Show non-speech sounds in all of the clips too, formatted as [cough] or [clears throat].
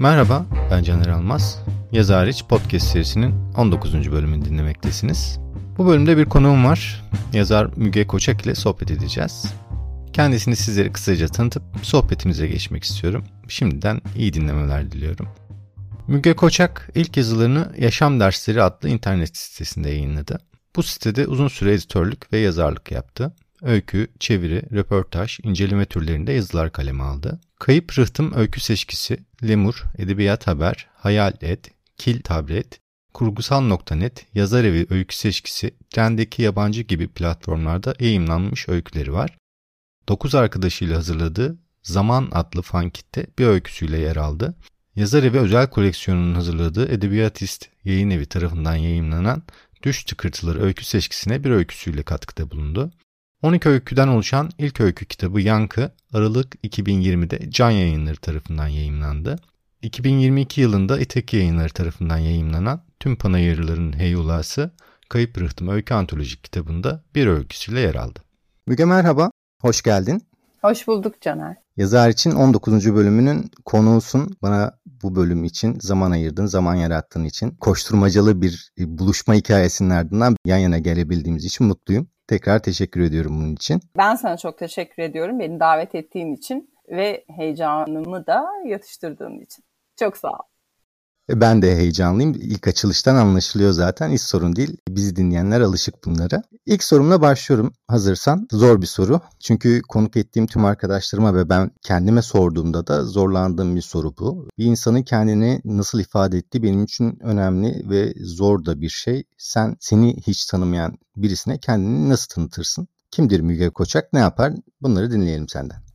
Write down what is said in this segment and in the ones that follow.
Merhaba, ben Caner Almaz. Yazı hariç podcast serisinin 19. bölümünü dinlemektesiniz. Bu bölümde bir konuğum var. Yazar Müge Koçak ile sohbet edeceğiz. Kendisini sizlere kısaca tanıtıp sohbetimize geçmek istiyorum. Şimdiden iyi dinlemeler diliyorum. Müge Koçak ilk yazılarını Yaşam Dersleri adlı internet sitesinde yayınladı. Bu sitede uzun süre editörlük ve yazarlık yaptı. Öykü, çeviri, röportaj, inceleme türlerinde yazılar kaleme aldı. Kayıp Rıhtım Öykü Seçkisi, Lemur, Edebiyat Haber, Hayal Et, Kil Tablet, Kurgusal.net, Yazar Evi Öykü Seçkisi, Trendeki Yabancı gibi platformlarda yayınlanmış öyküleri var. 9 arkadaşıyla hazırladığı Zaman adlı fankitte bir öyküsüyle yer aldı. Yazar Evi özel koleksiyonunun hazırladığı Edebiyatist Yayın Evi tarafından yayınlanan Düş Tıkırtıları öykü seçkisine bir öyküsüyle katkıda bulundu. 12 öyküden oluşan ilk öykü kitabı Yankı, Aralık 2020'de Can Yayınları tarafından yayımlandı. 2022 yılında İtek Yayınları tarafından yayımlanan Tüm Panayırların Heyulası, Kayıp Rıhtım Öykü Antolojik kitabında bir öyküsüyle yer aldı. Müge merhaba, hoş geldin. Hoş bulduk Caner. Yazar için 19. bölümünün konuğusun. Bana bu bölüm için zaman ayırdın, zaman yarattığın için. Koşturmacalı bir buluşma hikayesinin ardından yan yana gelebildiğimiz için mutluyum. Tekrar teşekkür ediyorum bunun için. Ben sana çok teşekkür ediyorum beni davet ettiğin için ve heyecanımı da yatıştırdığın için. Çok sağ ol. E, ben de heyecanlıyım. İlk açılıştan anlaşılıyor zaten. Hiç sorun değil. Bizi dinleyenler alışık bunlara. İlk sorumla başlıyorum hazırsan. Zor bir soru. Çünkü konuk ettiğim tüm arkadaşlarıma ve ben kendime sorduğumda da zorlandığım bir soru bu. Bir insanın kendini nasıl ifade ettiği benim için önemli ve zor da bir şey. Sen seni hiç tanımayan birisine kendini nasıl tanıtırsın? Kimdir Müge Koçak? Ne yapar? Bunları dinleyelim senden.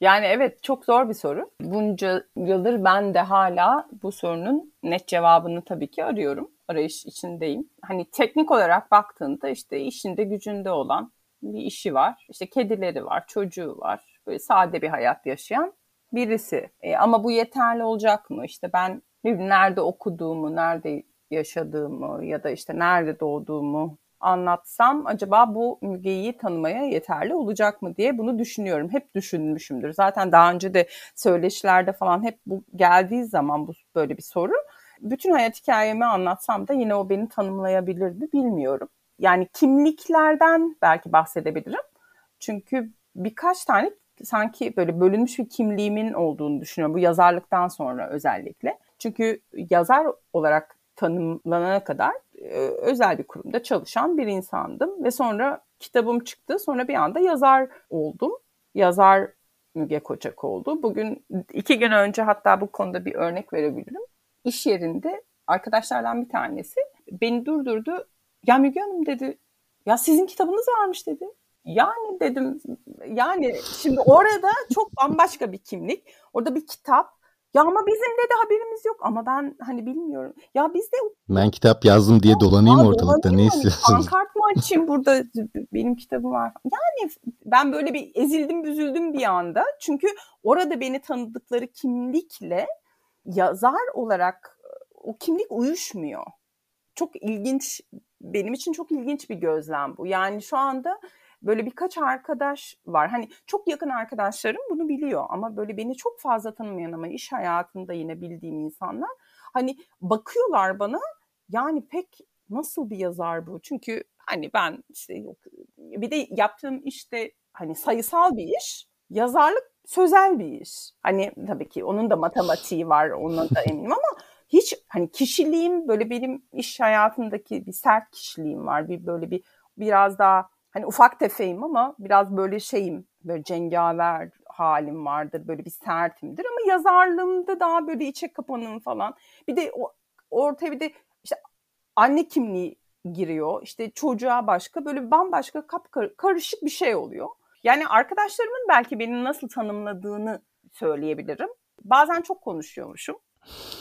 Yani evet çok zor bir soru. Bunca yıldır ben de hala bu sorunun net cevabını tabii ki arıyorum. Arayış içindeyim. Hani teknik olarak baktığında işte işinde gücünde olan bir işi var. İşte kedileri var, çocuğu var. Böyle sade bir hayat yaşayan birisi. E, ama bu yeterli olacak mı? İşte ben nerede okuduğumu, nerede yaşadığımı ya da işte nerede doğduğumu anlatsam acaba bu Müge'yi tanımaya yeterli olacak mı diye bunu düşünüyorum. Hep düşünmüşümdür. Zaten daha önce de söyleşilerde falan hep bu geldiği zaman bu böyle bir soru. Bütün hayat hikayemi anlatsam da yine o beni tanımlayabilir mi bilmiyorum. Yani kimliklerden belki bahsedebilirim. Çünkü birkaç tane sanki böyle bölünmüş bir kimliğimin olduğunu düşünüyorum. Bu yazarlıktan sonra özellikle. Çünkü yazar olarak tanımlanana kadar e, özel bir kurumda çalışan bir insandım ve sonra kitabım çıktı. Sonra bir anda yazar oldum. Yazar Müge Koçak oldu. Bugün iki gün önce hatta bu konuda bir örnek verebilirim. İş yerinde arkadaşlardan bir tanesi beni durdurdu. Ya Müge Hanım dedi ya sizin kitabınız varmış dedi. Yani dedim yani şimdi orada çok bambaşka bir kimlik. Orada bir kitap ya ama bizim de de haberimiz yok ama ben hani bilmiyorum. Ya biz de ben kitap yazdım diye dolanayım Aa, ortalıkta ne istiyorsunuz? Pankart mı açayım burada benim kitabım var. Yani ben böyle bir ezildim büzüldüm bir anda. Çünkü orada beni tanıdıkları kimlikle yazar olarak o kimlik uyuşmuyor. Çok ilginç benim için çok ilginç bir gözlem bu. Yani şu anda böyle birkaç arkadaş var. Hani çok yakın arkadaşlarım bunu biliyor ama böyle beni çok fazla tanımayan ama iş hayatında yine bildiğim insanlar hani bakıyorlar bana yani pek nasıl bir yazar bu? Çünkü hani ben işte yok bir de yaptığım işte hani sayısal bir iş, yazarlık sözel bir iş. Hani tabii ki onun da matematiği var, ondan da eminim ama hiç hani kişiliğim böyle benim iş hayatındaki bir sert kişiliğim var. Bir böyle bir biraz daha hani ufak tefeyim ama biraz böyle şeyim böyle cengaver halim vardır böyle bir sertimdir ama yazarlığımda daha böyle içe kapanım falan. Bir de o, ortaya bir de işte anne kimliği giriyor. işte çocuğa başka böyle bambaşka kapkar karışık bir şey oluyor. Yani arkadaşlarımın belki beni nasıl tanımladığını söyleyebilirim. Bazen çok konuşuyormuşum.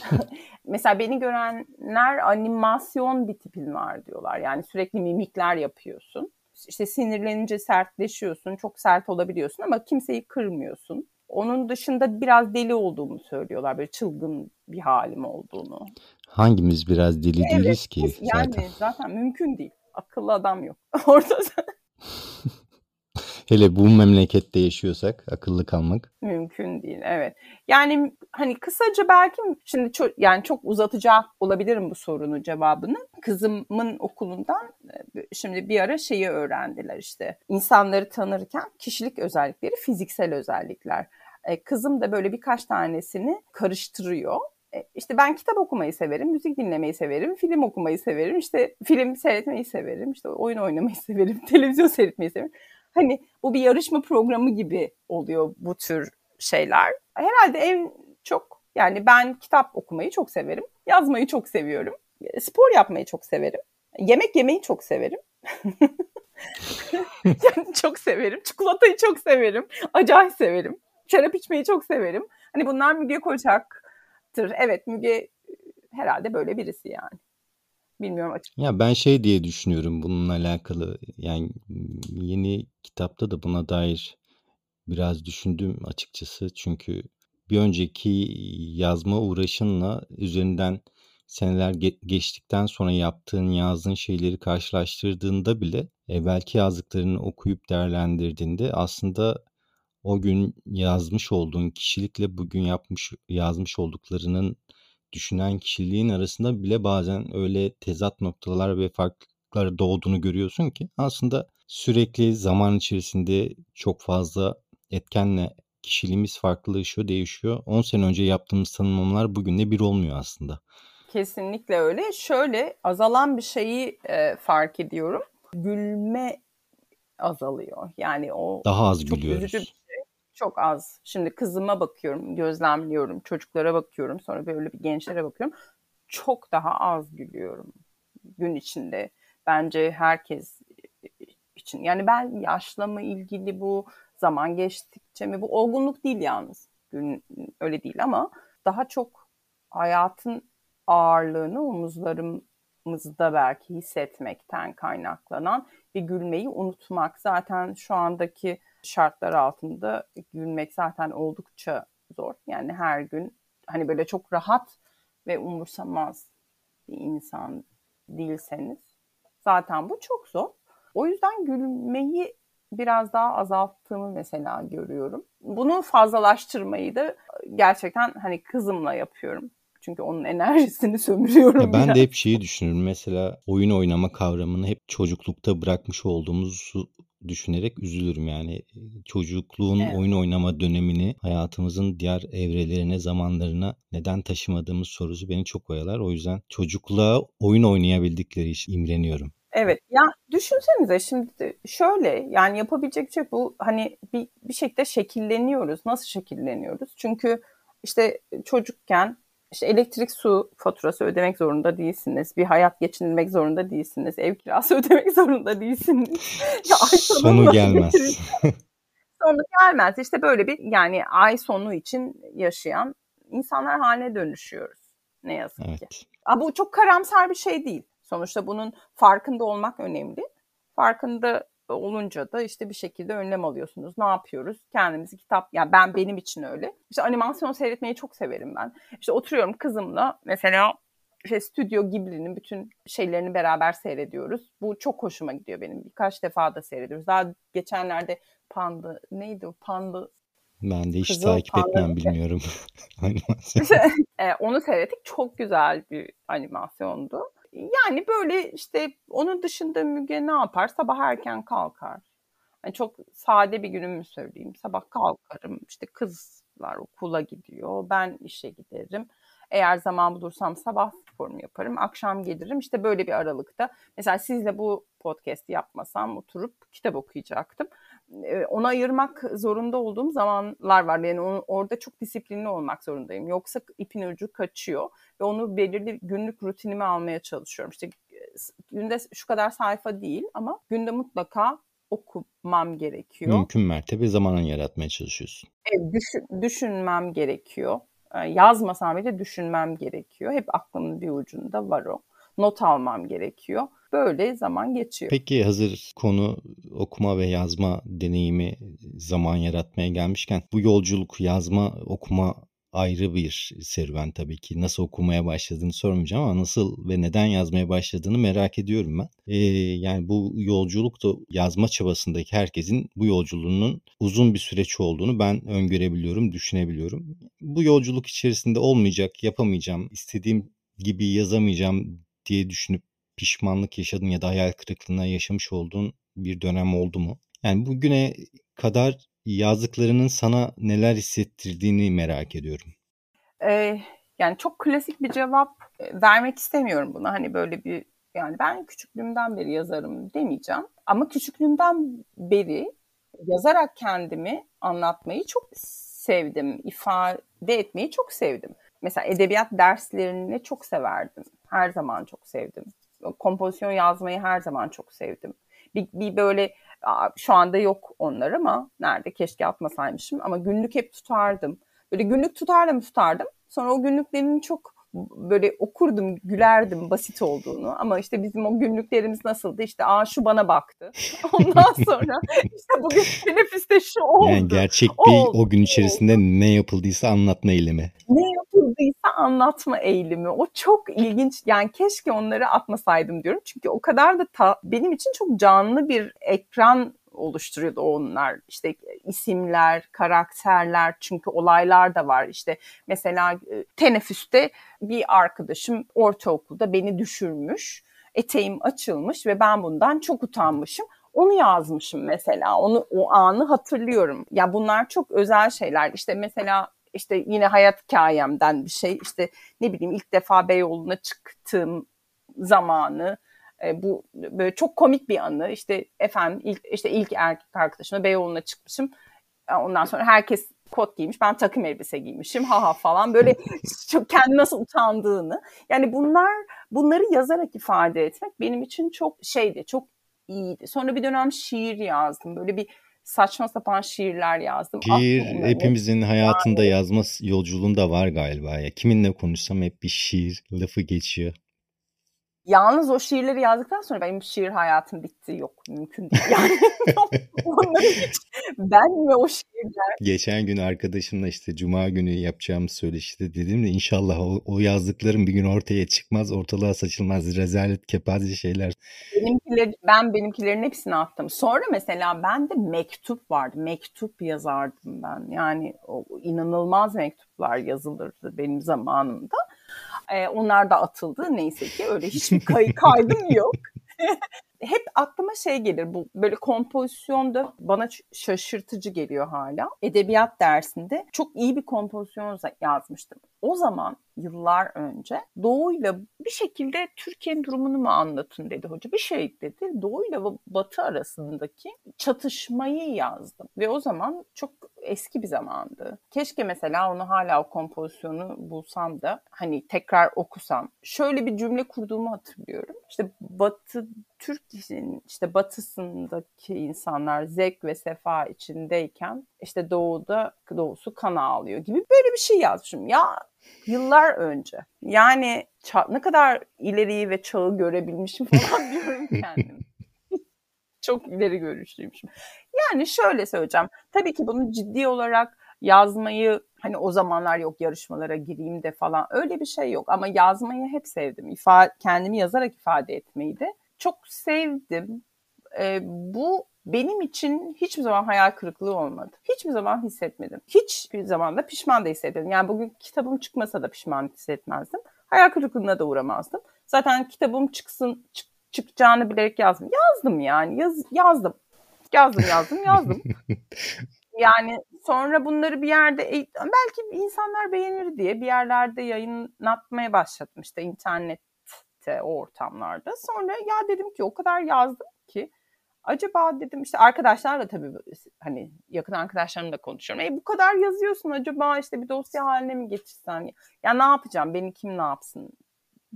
[laughs] Mesela beni görenler animasyon bir tipin var diyorlar. Yani sürekli mimikler yapıyorsun işte sinirlenince sertleşiyorsun, çok sert olabiliyorsun ama kimseyi kırmıyorsun. Onun dışında biraz deli olduğumu söylüyorlar. Böyle çılgın bir halim olduğunu. Hangimiz biraz deli evet, değiliz ki yani zaten. zaten mümkün değil. Akıllı adam yok [laughs] ortada. [laughs] Hele bu memlekette yaşıyorsak akıllı kalmak. Mümkün değil evet. Yani hani kısaca belki şimdi çok yani çok uzatacak olabilirim bu sorunun cevabını. Kızımın okulundan e, şimdi bir ara şeyi öğrendiler işte. İnsanları tanırken kişilik özellikleri, fiziksel özellikler. E, kızım da böyle birkaç tanesini karıştırıyor e, işte ben kitap okumayı severim, müzik dinlemeyi severim, film okumayı severim, işte film seyretmeyi severim, işte oyun oynamayı [laughs] severim, televizyon seyretmeyi severim. Hani bu bir yarışma programı gibi oluyor bu tür şeyler. Herhalde en çok yani ben kitap okumayı çok severim, yazmayı çok seviyorum, e, spor yapmayı çok severim, yemek yemeyi çok severim. [laughs] [laughs] yani çok severim. Çikolatayı çok severim. Acayip severim. Şarap içmeyi çok severim. Hani bunlar Müge Koçak tır. Evet Müge herhalde böyle birisi yani. Bilmiyorum açık. Ya ben şey diye düşünüyorum bununla alakalı. Yani yeni kitapta da buna dair biraz düşündüm açıkçası. Çünkü bir önceki yazma uğraşınla üzerinden seneler geçtikten sonra yaptığın, yazdığın şeyleri karşılaştırdığında bile evvelki yazdıklarını okuyup değerlendirdiğinde aslında o gün yazmış olduğun kişilikle bugün yapmış yazmış olduklarının düşünen kişiliğin arasında bile bazen öyle tezat noktalar ve farklılıklar doğduğunu görüyorsun ki aslında sürekli zaman içerisinde çok fazla etkenle kişiliğimiz farklılaşıyor, değişiyor. 10 sene önce yaptığımız tanımlamalar bugün de bir olmuyor aslında. Kesinlikle öyle. Şöyle azalan bir şeyi e, fark ediyorum. Gülme azalıyor. Yani o daha az gülüyoruz. Üzücü çok az. Şimdi kızıma bakıyorum, gözlemliyorum, çocuklara bakıyorum, sonra böyle bir gençlere bakıyorum. Çok daha az gülüyorum gün içinde. Bence herkes için. Yani ben yaşla mı ilgili bu, zaman geçtikçe mi bu olgunluk değil yalnız. Gün öyle değil ama daha çok hayatın ağırlığını omuzlarımızda belki hissetmekten kaynaklanan bir gülmeyi unutmak. Zaten şu andaki şartlar altında gülmek zaten oldukça zor. Yani her gün hani böyle çok rahat ve umursamaz bir insan değilseniz zaten bu çok zor. O yüzden gülmeyi biraz daha azalttığımı mesela görüyorum. Bunu fazlalaştırmayı da gerçekten hani kızımla yapıyorum. Çünkü onun enerjisini [laughs] sömürüyorum. Ya ben biraz. de hep şeyi düşünüyorum. Mesela oyun oynama kavramını hep çocuklukta bırakmış olduğumuzu düşünerek üzülürüm yani. Çocukluğun evet. oyun oynama dönemini hayatımızın diğer evrelerine, zamanlarına neden taşımadığımız sorusu beni çok oyalar. O yüzden çocukluğa oyun oynayabildikleri için imreniyorum. Evet ya düşünsenize şimdi şöyle yani yapabilecek şey bu hani bir, bir şekilde şekilleniyoruz. Nasıl şekilleniyoruz? Çünkü işte çocukken işte elektrik su faturası ödemek zorunda değilsiniz. Bir hayat geçindirmek zorunda değilsiniz. Ev kirası [laughs] ödemek zorunda değilsiniz. [laughs] ya ay sonu [laughs] gelmez. sonu gelmez. İşte böyle bir yani ay sonu için yaşayan insanlar haline dönüşüyoruz. Ne yazık evet. ki. Ama bu çok karamsar bir şey değil. Sonuçta bunun farkında olmak önemli. Farkında olunca da işte bir şekilde önlem alıyorsunuz. Ne yapıyoruz? Kendimizi kitap, yani ben benim için öyle. İşte animasyon seyretmeyi çok severim ben. İşte oturuyorum kızımla mesela işte Stüdyo Ghibli'nin bütün şeylerini beraber seyrediyoruz. Bu çok hoşuma gidiyor benim. Birkaç defa da seyrediyoruz. Daha geçenlerde Panda neydi o Panda ben de hiç Kızıl takip etmem bilmiyorum. [laughs] animasyon. [laughs] e, onu seyrettik. Çok güzel bir animasyondu. Yani böyle işte onun dışında Müge ne yapar? Sabah erken kalkar. Yani çok sade bir günümü söyleyeyim. Sabah kalkarım. İşte kızlar okula gidiyor. Ben işe giderim. Eğer zaman bulursam sabah sporumu yaparım. Akşam gelirim. İşte böyle bir aralıkta. Mesela sizle bu podcast yapmasam oturup kitap okuyacaktım. Ona ayırmak zorunda olduğum zamanlar var. Yani onu, orada çok disiplinli olmak zorundayım. Yoksa ipin ucu kaçıyor ve onu belirli günlük rutinime almaya çalışıyorum. İşte günde şu kadar sayfa değil ama günde mutlaka okumam gerekiyor. Mümkün mertebe zamanın yaratmaya çalışıyorsun. Evet, düşün, düşünmem gerekiyor. Yazmasam bile düşünmem gerekiyor. Hep aklımın bir ucunda var o. Not almam gerekiyor. Böyle zaman geçiyor. Peki hazır konu okuma ve yazma deneyimi zaman yaratmaya gelmişken bu yolculuk yazma okuma ayrı bir serüven tabii ki. Nasıl okumaya başladığını sormayacağım ama nasıl ve neden yazmaya başladığını merak ediyorum ben. Ee, yani bu yolculuk da yazma çabasındaki herkesin bu yolculuğunun uzun bir süreç olduğunu ben öngörebiliyorum, düşünebiliyorum. Bu yolculuk içerisinde olmayacak, yapamayacağım, istediğim gibi yazamayacağım diye düşünüp pişmanlık yaşadın ya da hayal kırıklığına yaşamış olduğun bir dönem oldu mu? Yani bugüne kadar yazdıklarının sana neler hissettirdiğini merak ediyorum. Ee, yani çok klasik bir cevap vermek istemiyorum buna. Hani böyle bir yani ben küçüklüğümden beri yazarım demeyeceğim. Ama küçüklüğümden beri yazarak kendimi anlatmayı çok sevdim. ifade etmeyi çok sevdim. Mesela edebiyat derslerini çok severdim. Her zaman çok sevdim. Kompozisyon yazmayı her zaman çok sevdim. Bir, bir böyle şu anda yok onlar ama nerede keşke atmasaymışım ama günlük hep tutardım. Böyle günlük tutardım tutardım. Sonra o günlüklerin çok böyle okurdum, gülerdim basit olduğunu. Ama işte bizim o günlüklerimiz nasıldı? İşte aa şu bana baktı. [laughs] Ondan sonra işte bugün teneffüste şu oldu. Yani gerçek bir oldu, o gün içerisinde oldu. ne yapıldıysa anlatma eylemi. Ne yapıldıysa anlatma eğilimi. O çok ilginç. Yani keşke onları atmasaydım diyorum. Çünkü o kadar da ta, benim için çok canlı bir ekran oluşturuyordu onlar. İşte isimler, karakterler çünkü olaylar da var. İşte mesela e, teneffüste bir arkadaşım ortaokulda beni düşürmüş. Eteğim açılmış ve ben bundan çok utanmışım. Onu yazmışım mesela. Onu o anı hatırlıyorum. Ya bunlar çok özel şeyler. İşte mesela işte yine hayat hikayemden bir şey. İşte ne bileyim ilk defa Beyoğlu'na çıktığım zamanı e, bu böyle çok komik bir anı. İşte efendim ilk işte ilk erkek arkadaşımla Beyoğlu'na çıkmışım. Ondan sonra herkes kot giymiş. Ben takım elbise giymişim. Ha ha falan. Böyle [laughs] çok kendi nasıl utandığını. Yani bunlar bunları yazarak ifade etmek benim için çok şeydi. Çok iyiydi. Sonra bir dönem şiir yazdım. Böyle bir saçma sapan şiirler yazdım. Şiir hepimizin hayatında yani, yazma yolculuğunda var galiba ya. Kiminle konuşsam hep bir şiir lafı geçiyor. Yalnız o şiirleri yazdıktan sonra benim şiir hayatım bitti. Yok mümkün değil. Yani [laughs] hiç ben ve o şiirler. Geçen gün arkadaşımla işte cuma günü yapacağımı söyleşti dedim de inşallah o, o yazdıklarım bir gün ortaya çıkmaz, ortalığa saçılmaz. Rezalet, kepaze şeyler. Benimkiler, ben benimkilerin hepsini attım. Sonra mesela ben de mektup vardı. Mektup yazardım ben. Yani o inanılmaz mektuplar yazılırdı benim zamanımda. E, onlar da atıldı neyse ki öyle hiçbir [laughs] kay kaydım yok. [laughs] Hep aklıma şey gelir bu böyle kompozisyonda bana şaşırtıcı geliyor hala. Edebiyat dersinde çok iyi bir kompozisyon yazmıştım. O zaman yıllar önce Doğu'yla bir şekilde Türkiye'nin durumunu mu anlatın dedi hoca. Bir şey dedi. Doğu'yla Batı arasındaki çatışmayı yazdım. Ve o zaman çok eski bir zamandı. Keşke mesela onu hala o kompozisyonu bulsam da hani tekrar okusam. Şöyle bir cümle kurduğumu hatırlıyorum. İşte Batı Türkiye'nin işte batısındaki insanlar zevk ve sefa içindeyken işte doğuda doğusu kan ağlıyor gibi böyle bir şey yazmışım. Ya yıllar önce. Yani ne kadar ileriyi ve çağı görebilmişim falan [laughs] diyorum kendim. [laughs] Çok ileri görüşlüymüşüm. Yani şöyle söyleyeceğim. Tabii ki bunu ciddi olarak yazmayı hani o zamanlar yok yarışmalara gireyim de falan öyle bir şey yok ama yazmayı hep sevdim. İfa kendimi yazarak ifade etmeyi de çok sevdim. E, bu benim için hiçbir zaman hayal kırıklığı olmadı. Hiçbir zaman hissetmedim. Hiçbir zaman da pişman da hissetmedim. Yani bugün kitabım çıkmasa da pişman hissetmezdim. Hayal kırıklığına da uğramazdım. Zaten kitabım çıksın çık, çıkacağını bilerek yazdım. Yazdım yani. Yaz, yazdım. Yazdım yazdım yazdım. [laughs] yani sonra bunları bir yerde belki insanlar beğenir diye bir yerlerde yayınlatmaya başladım işte internette o ortamlarda. Sonra ya dedim ki o kadar yazdım ki acaba dedim işte arkadaşlarla tabii hani yakın arkadaşlarımla konuşuyorum. E bu kadar yazıyorsun acaba işte bir dosya haline mi getirsen? Ya ne yapacağım? Beni kim ne yapsın?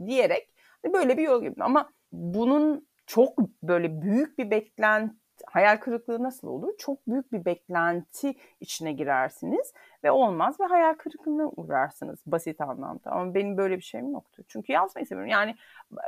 diyerek böyle bir yol gibi. Ama bunun çok böyle büyük bir beklenti hayal kırıklığı nasıl olur? Çok büyük bir beklenti içine girersiniz ve olmaz ve hayal kırıklığına uğrarsınız basit anlamda. Ama benim böyle bir şeyim yoktu. Çünkü yazmayı seviyorum. Yani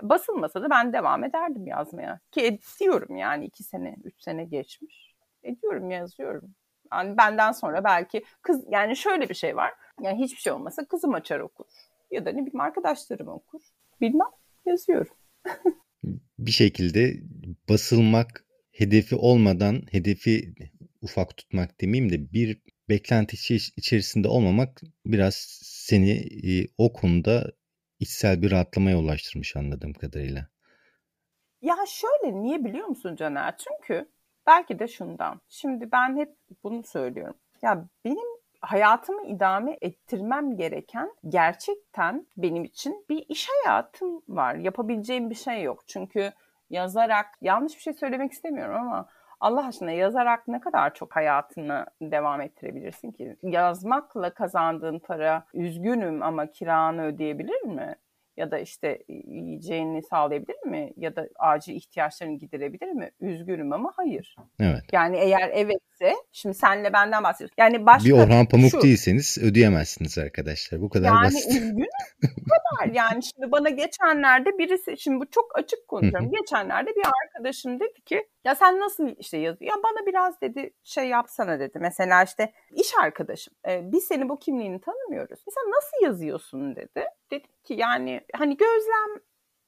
basılmasa da ben devam ederdim yazmaya. Ki ediyorum yani iki sene, üç sene geçmiş. Ediyorum, yazıyorum. Yani benden sonra belki kız yani şöyle bir şey var. Yani hiçbir şey olmasa kızım açar okur. Ya da ne bileyim arkadaşlarım okur. Bilmem yazıyorum. [laughs] bir şekilde basılmak hedefi olmadan hedefi ufak tutmak demeyeyim de bir beklenti içerisinde olmamak biraz seni e, o konuda içsel bir rahatlamaya ulaştırmış anladığım kadarıyla. Ya şöyle niye biliyor musun Caner? Çünkü belki de şundan. Şimdi ben hep bunu söylüyorum. Ya benim hayatımı idame ettirmem gereken gerçekten benim için bir iş hayatım var. Yapabileceğim bir şey yok. Çünkü yazarak yanlış bir şey söylemek istemiyorum ama Allah aşkına yazarak ne kadar çok hayatını devam ettirebilirsin ki? Yazmakla kazandığın para üzgünüm ama kiranı ödeyebilir mi? Ya da işte yiyeceğini sağlayabilir mi? Ya da acil ihtiyaçlarını giderebilir mi? Üzgünüm ama hayır. Evet. Yani eğer evetse, şimdi senle benden bahsediyoruz. Yani başka bir Orhan Pamuk şu, değilseniz ödeyemezsiniz arkadaşlar. Bu kadar yani basit. Yani üzgünüm. [laughs] Bu kadar. Yani şimdi bana geçenlerde birisi, şimdi bu çok açık konuşuyorum. Geçenlerde bir arkadaşım dedi ki ya sen nasıl işte yazıyor? Ya bana biraz dedi şey yapsana dedi. Mesela işte iş arkadaşım. E, biz seni bu kimliğini tanımıyoruz. Mesela nasıl yazıyorsun dedi. Dedim ki yani hani gözlem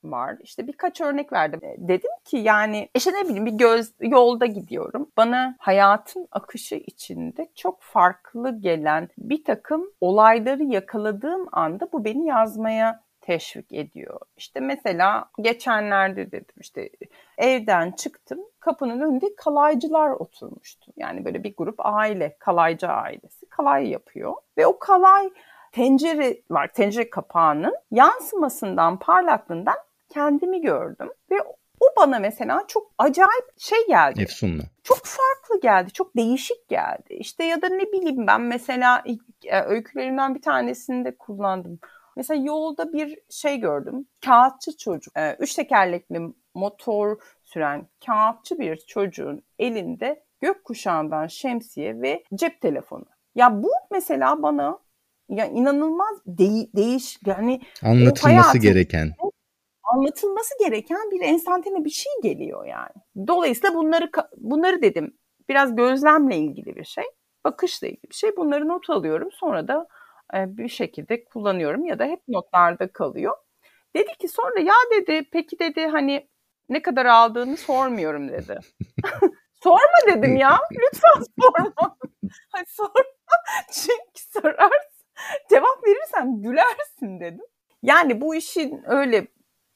var. İşte birkaç örnek verdim. E, dedim ki yani işte ne bileyim bir göz yolda gidiyorum. Bana hayatın akışı içinde çok farklı gelen bir takım olayları yakaladığım anda bu beni yazmaya teşvik ediyor. İşte mesela geçenlerde dedim işte evden çıktım kapının önünde kalaycılar oturmuştu. Yani böyle bir grup aile, kalaycı ailesi kalay yapıyor. Ve o kalay tencere var, tencere kapağının yansımasından, parlaklığından kendimi gördüm. Ve o bana mesela çok acayip şey geldi. Efsunlu. Çok farklı geldi, çok değişik geldi. İşte ya da ne bileyim ben mesela e, öykülerimden bir tanesini de kullandım. Mesela yolda bir şey gördüm. Kağıtçı çocuk. E, üç tekerlekli motor süren kağıtçı bir çocuğun elinde gökkuşağından şemsiye ve cep telefonu. Ya bu mesela bana ya inanılmaz de- değiş yani anlatılması gereken anlatılması gereken bir enstantane bir şey geliyor yani. Dolayısıyla bunları bunları dedim biraz gözlemle ilgili bir şey, bakışla ilgili bir şey. Bunları not alıyorum. Sonra da e, bir şekilde kullanıyorum ya da hep notlarda kalıyor. Dedi ki sonra ya dedi peki dedi hani ne kadar aldığını sormuyorum dedi. [laughs] Sorma dedim ya. Lütfen sorma. [laughs] Hayır, sorma. [laughs] Çünkü sorarsın. Cevap verirsen gülersin dedim. Yani bu işin öyle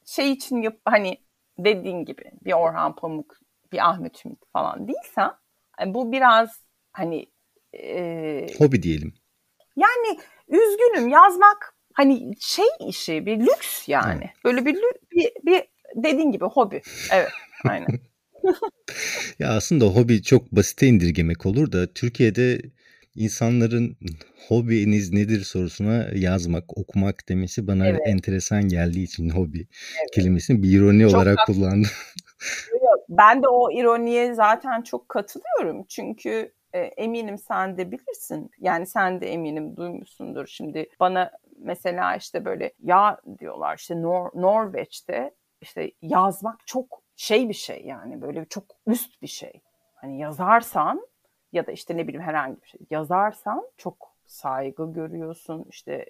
şey için yap hani dediğin gibi bir Orhan Pamuk, bir Ahmet Ümit falan değilse bu biraz hani e, hobi diyelim. Yani üzgünüm yazmak hani şey işi bir lüks yani. Böyle bir, bir bir dediğin gibi hobi. Evet. [laughs] Aynen. [laughs] ya aslında hobi çok basite indirgemek olur da Türkiye'de insanların hobiniz nedir sorusuna yazmak, okumak demesi bana evet. enteresan geldiği için hobi evet. kelimesini bir ironi çok olarak haklı. kullandım. ben de o ironiye zaten çok katılıyorum. Çünkü e, eminim sen de bilirsin. Yani sen de eminim duymuşsundur. Şimdi bana mesela işte böyle ya diyorlar işte Nor Norveç'te işte yazmak çok şey bir şey yani böyle çok üst bir şey. Hani yazarsan ya da işte ne bileyim herhangi bir şey yazarsan çok saygı görüyorsun işte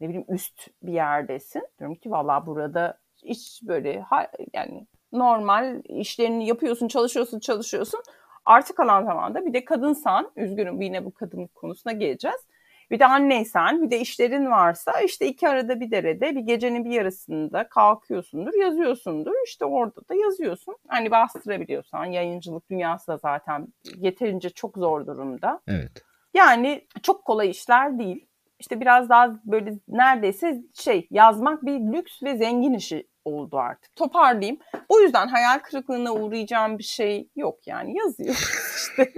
ne bileyim üst bir yerdesin. Diyorum ki valla burada iş böyle yani normal işlerini yapıyorsun, çalışıyorsun, çalışıyorsun. Artık kalan zamanda bir de kadınsan, üzgünüm yine bu kadınlık konusuna geleceğiz. Bir de anneysen, bir de işlerin varsa işte iki arada bir derede bir gecenin bir yarısında kalkıyorsundur, yazıyorsundur. İşte orada da yazıyorsun. Hani bastırabiliyorsan yayıncılık dünyası da zaten yeterince çok zor durumda. Evet. Yani çok kolay işler değil. İşte biraz daha böyle neredeyse şey yazmak bir lüks ve zengin işi oldu artık. Toparlayayım. O yüzden hayal kırıklığına uğrayacağım bir şey yok yani yazıyor [laughs] işte.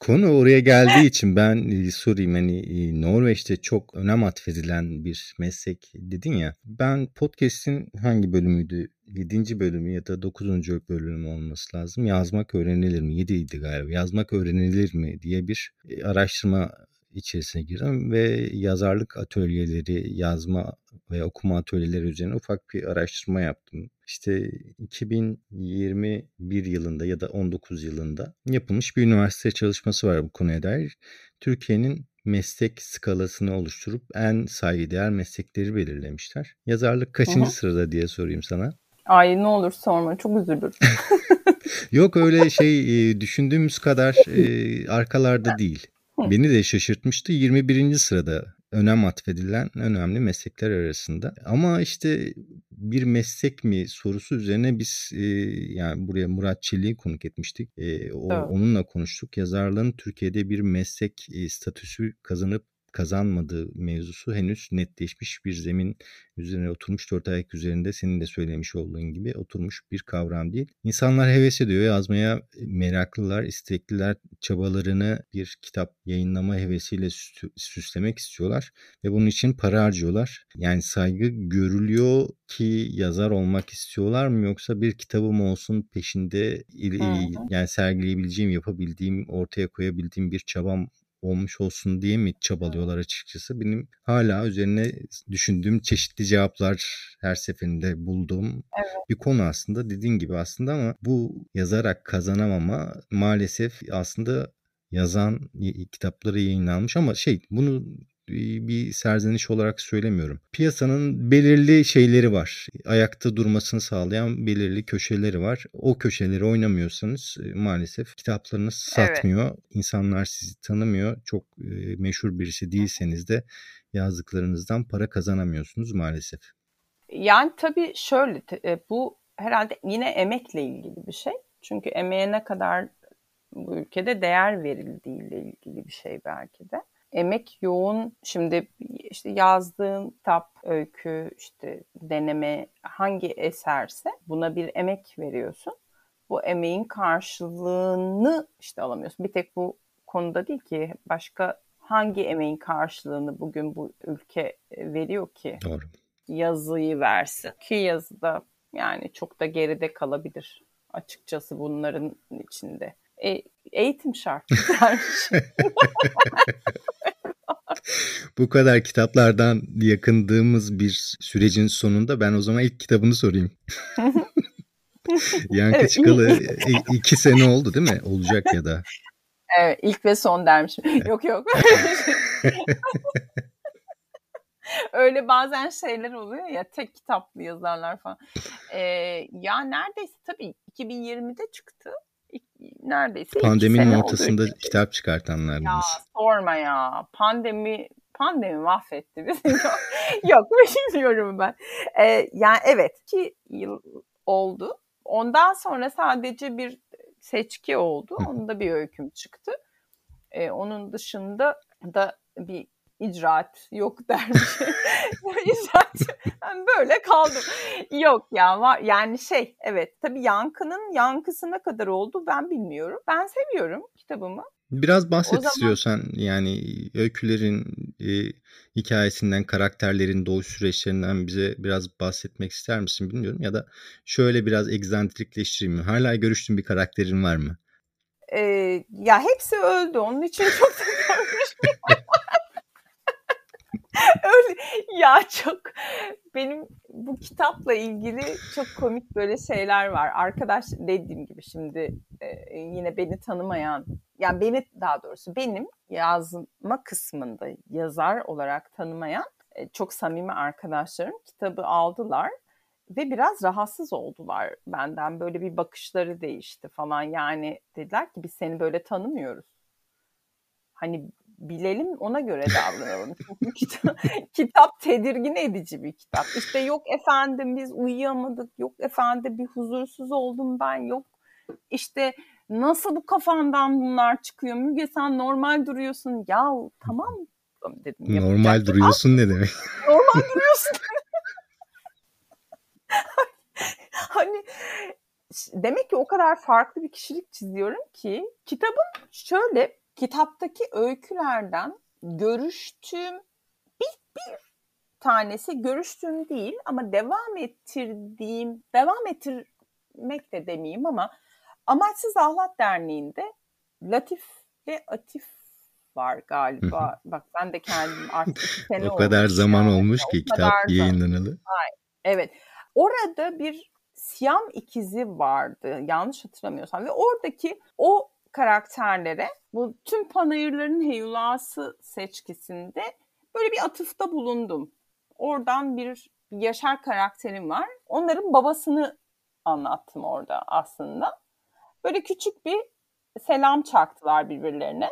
Konu oraya geldiği için ben e, sorayım hani e, Norveç'te çok önem atfedilen bir meslek dedin ya. Ben podcast'in hangi bölümüydü? 7. bölümü ya da 9. bölümü olması lazım. Yazmak öğrenilir mi? 7 idi galiba. Yazmak öğrenilir mi diye bir e, araştırma içerisine girdim ve yazarlık atölyeleri, yazma ve okuma atölyeleri üzerine ufak bir araştırma yaptım. İşte 2021 yılında ya da 19 yılında yapılmış bir üniversite çalışması var bu konuya dair. Türkiye'nin meslek skalasını oluşturup en saygıdeğer meslekleri belirlemişler. Yazarlık kaçıncı Hı-hı. sırada diye sorayım sana. Ay ne olur sorma çok üzülürüm. [laughs] Yok öyle şey [laughs] düşündüğümüz kadar arkalarda değil. Beni de şaşırtmıştı. 21. sırada önem atfedilen önemli meslekler arasında. Ama işte bir meslek mi sorusu üzerine biz e, yani buraya Murat Çelik'i konuk etmiştik. E, o, evet. Onunla konuştuk. Yazarlığın Türkiye'de bir meslek e, statüsü kazanıp kazanmadığı mevzusu henüz netleşmiş bir zemin üzerine oturmuş dört ayak üzerinde senin de söylemiş olduğun gibi oturmuş bir kavram değil. İnsanlar heves ediyor yazmaya meraklılar, istekliler çabalarını bir kitap yayınlama hevesiyle süslemek istiyorlar ve bunun için para harcıyorlar. Yani saygı görülüyor ki yazar olmak istiyorlar mı yoksa bir kitabım olsun peşinde yani sergileyebileceğim, yapabildiğim, ortaya koyabildiğim bir çabam olmuş olsun diye mi çabalıyorlar açıkçası? Benim hala üzerine düşündüğüm çeşitli cevaplar her seferinde bulduğum evet. bir konu aslında dediğin gibi aslında ama bu yazarak kazanamama maalesef aslında yazan kitapları yayınlanmış ama şey bunu bir serzeniş olarak söylemiyorum. Piyasanın belirli şeyleri var. Ayakta durmasını sağlayan belirli köşeleri var. O köşeleri oynamıyorsanız maalesef kitaplarınız satmıyor. Evet. İnsanlar sizi tanımıyor. Çok meşhur birisi değilseniz de yazdıklarınızdan para kazanamıyorsunuz maalesef. Yani tabii şöyle bu herhalde yine emekle ilgili bir şey. Çünkü emeğe ne kadar bu ülkede değer verildiğiyle ilgili bir şey belki de emek yoğun. Şimdi işte yazdığın kitap, öykü, işte deneme hangi eserse buna bir emek veriyorsun. Bu emeğin karşılığını işte alamıyorsun. Bir tek bu konuda değil ki başka hangi emeğin karşılığını bugün bu ülke veriyor ki? Doğru. Yazıyı versin. Ki yazıda yani çok da geride kalabilir açıkçası bunların içinde. E, eğitim şart. [laughs] Bu kadar kitaplardan yakındığımız bir sürecin sonunda ben o zaman ilk kitabını sorayım. [laughs] Yankı evet, çıkalı iki sene oldu değil mi? Olacak ya da. [laughs] Evet ilk ve son dermişim. yok yok. Öyle bazen şeyler oluyor ya tek kitaplı yazarlar falan. Ee, ya neredeyse tabii 2020'de çıktı neredeyse Pandeminin ortasında oldu. kitap çıkartanlardınız. Ya sorma ya. Pandemi pandemi mahvetti bizi. [laughs] Yok bilmiyorum ben. Ee, yani evet ki yıl oldu. Ondan sonra sadece bir seçki oldu. Onda bir öyküm çıktı. Ee, onun dışında da bir icraat yok dermiş. [laughs] icraat ben böyle kaldım. Yok ya var yani şey evet tabii yankının yankısına kadar oldu ben bilmiyorum. Ben seviyorum kitabımı. Biraz bahset zaman... istiyorsan yani öykülerin e, hikayesinden, karakterlerin doğuş süreçlerinden bize biraz bahsetmek ister misin bilmiyorum. Ya da şöyle biraz egzantrikleştireyim mi? Hala görüştüğün bir karakterin var mı? Ee, ya hepsi öldü. Onun için çok da [laughs] [laughs] [laughs] Öyle ya çok benim bu kitapla ilgili çok komik böyle şeyler var. Arkadaş dediğim gibi şimdi e, yine beni tanımayan yani beni daha doğrusu benim yazma kısmında yazar olarak tanımayan e, çok samimi arkadaşlarım kitabı aldılar ve biraz rahatsız oldular benden. Böyle bir bakışları değişti falan. Yani dediler ki biz seni böyle tanımıyoruz. Hani bilelim ona göre davranalım. [laughs] Çünkü kitap, kitap tedirgin edici bir kitap. İşte yok efendim biz uyuyamadık, yok efendim bir huzursuz oldum ben, yok işte nasıl bu kafandan bunlar çıkıyor? Müge sen normal duruyorsun. Ya tamam dedim. Normal duruyorsun ne demek? [laughs] Normal duruyorsun. [laughs] hani demek ki o kadar farklı bir kişilik çiziyorum ki kitabın şöyle kitaptaki öykülerden görüştüğüm bir, bir tanesi görüştüğüm değil ama devam ettirdiğim, devam ettirmek de demeyeyim ama Amaçsız Ahlat Derneği'nde Latif ve Atif var galiba. Bak ben de kendim artık iki [laughs] sene O kadar zaman yani. olmuş ki o kitap yayınlanalı. Evet. Orada bir Siyam ikizi vardı yanlış hatırlamıyorsam ve oradaki o karakterlere bu tüm panayırların heyulası seçkisinde böyle bir atıfta bulundum. Oradan bir Yaşar karakterim var. Onların babasını anlattım orada aslında. Böyle küçük bir selam çaktılar birbirlerine.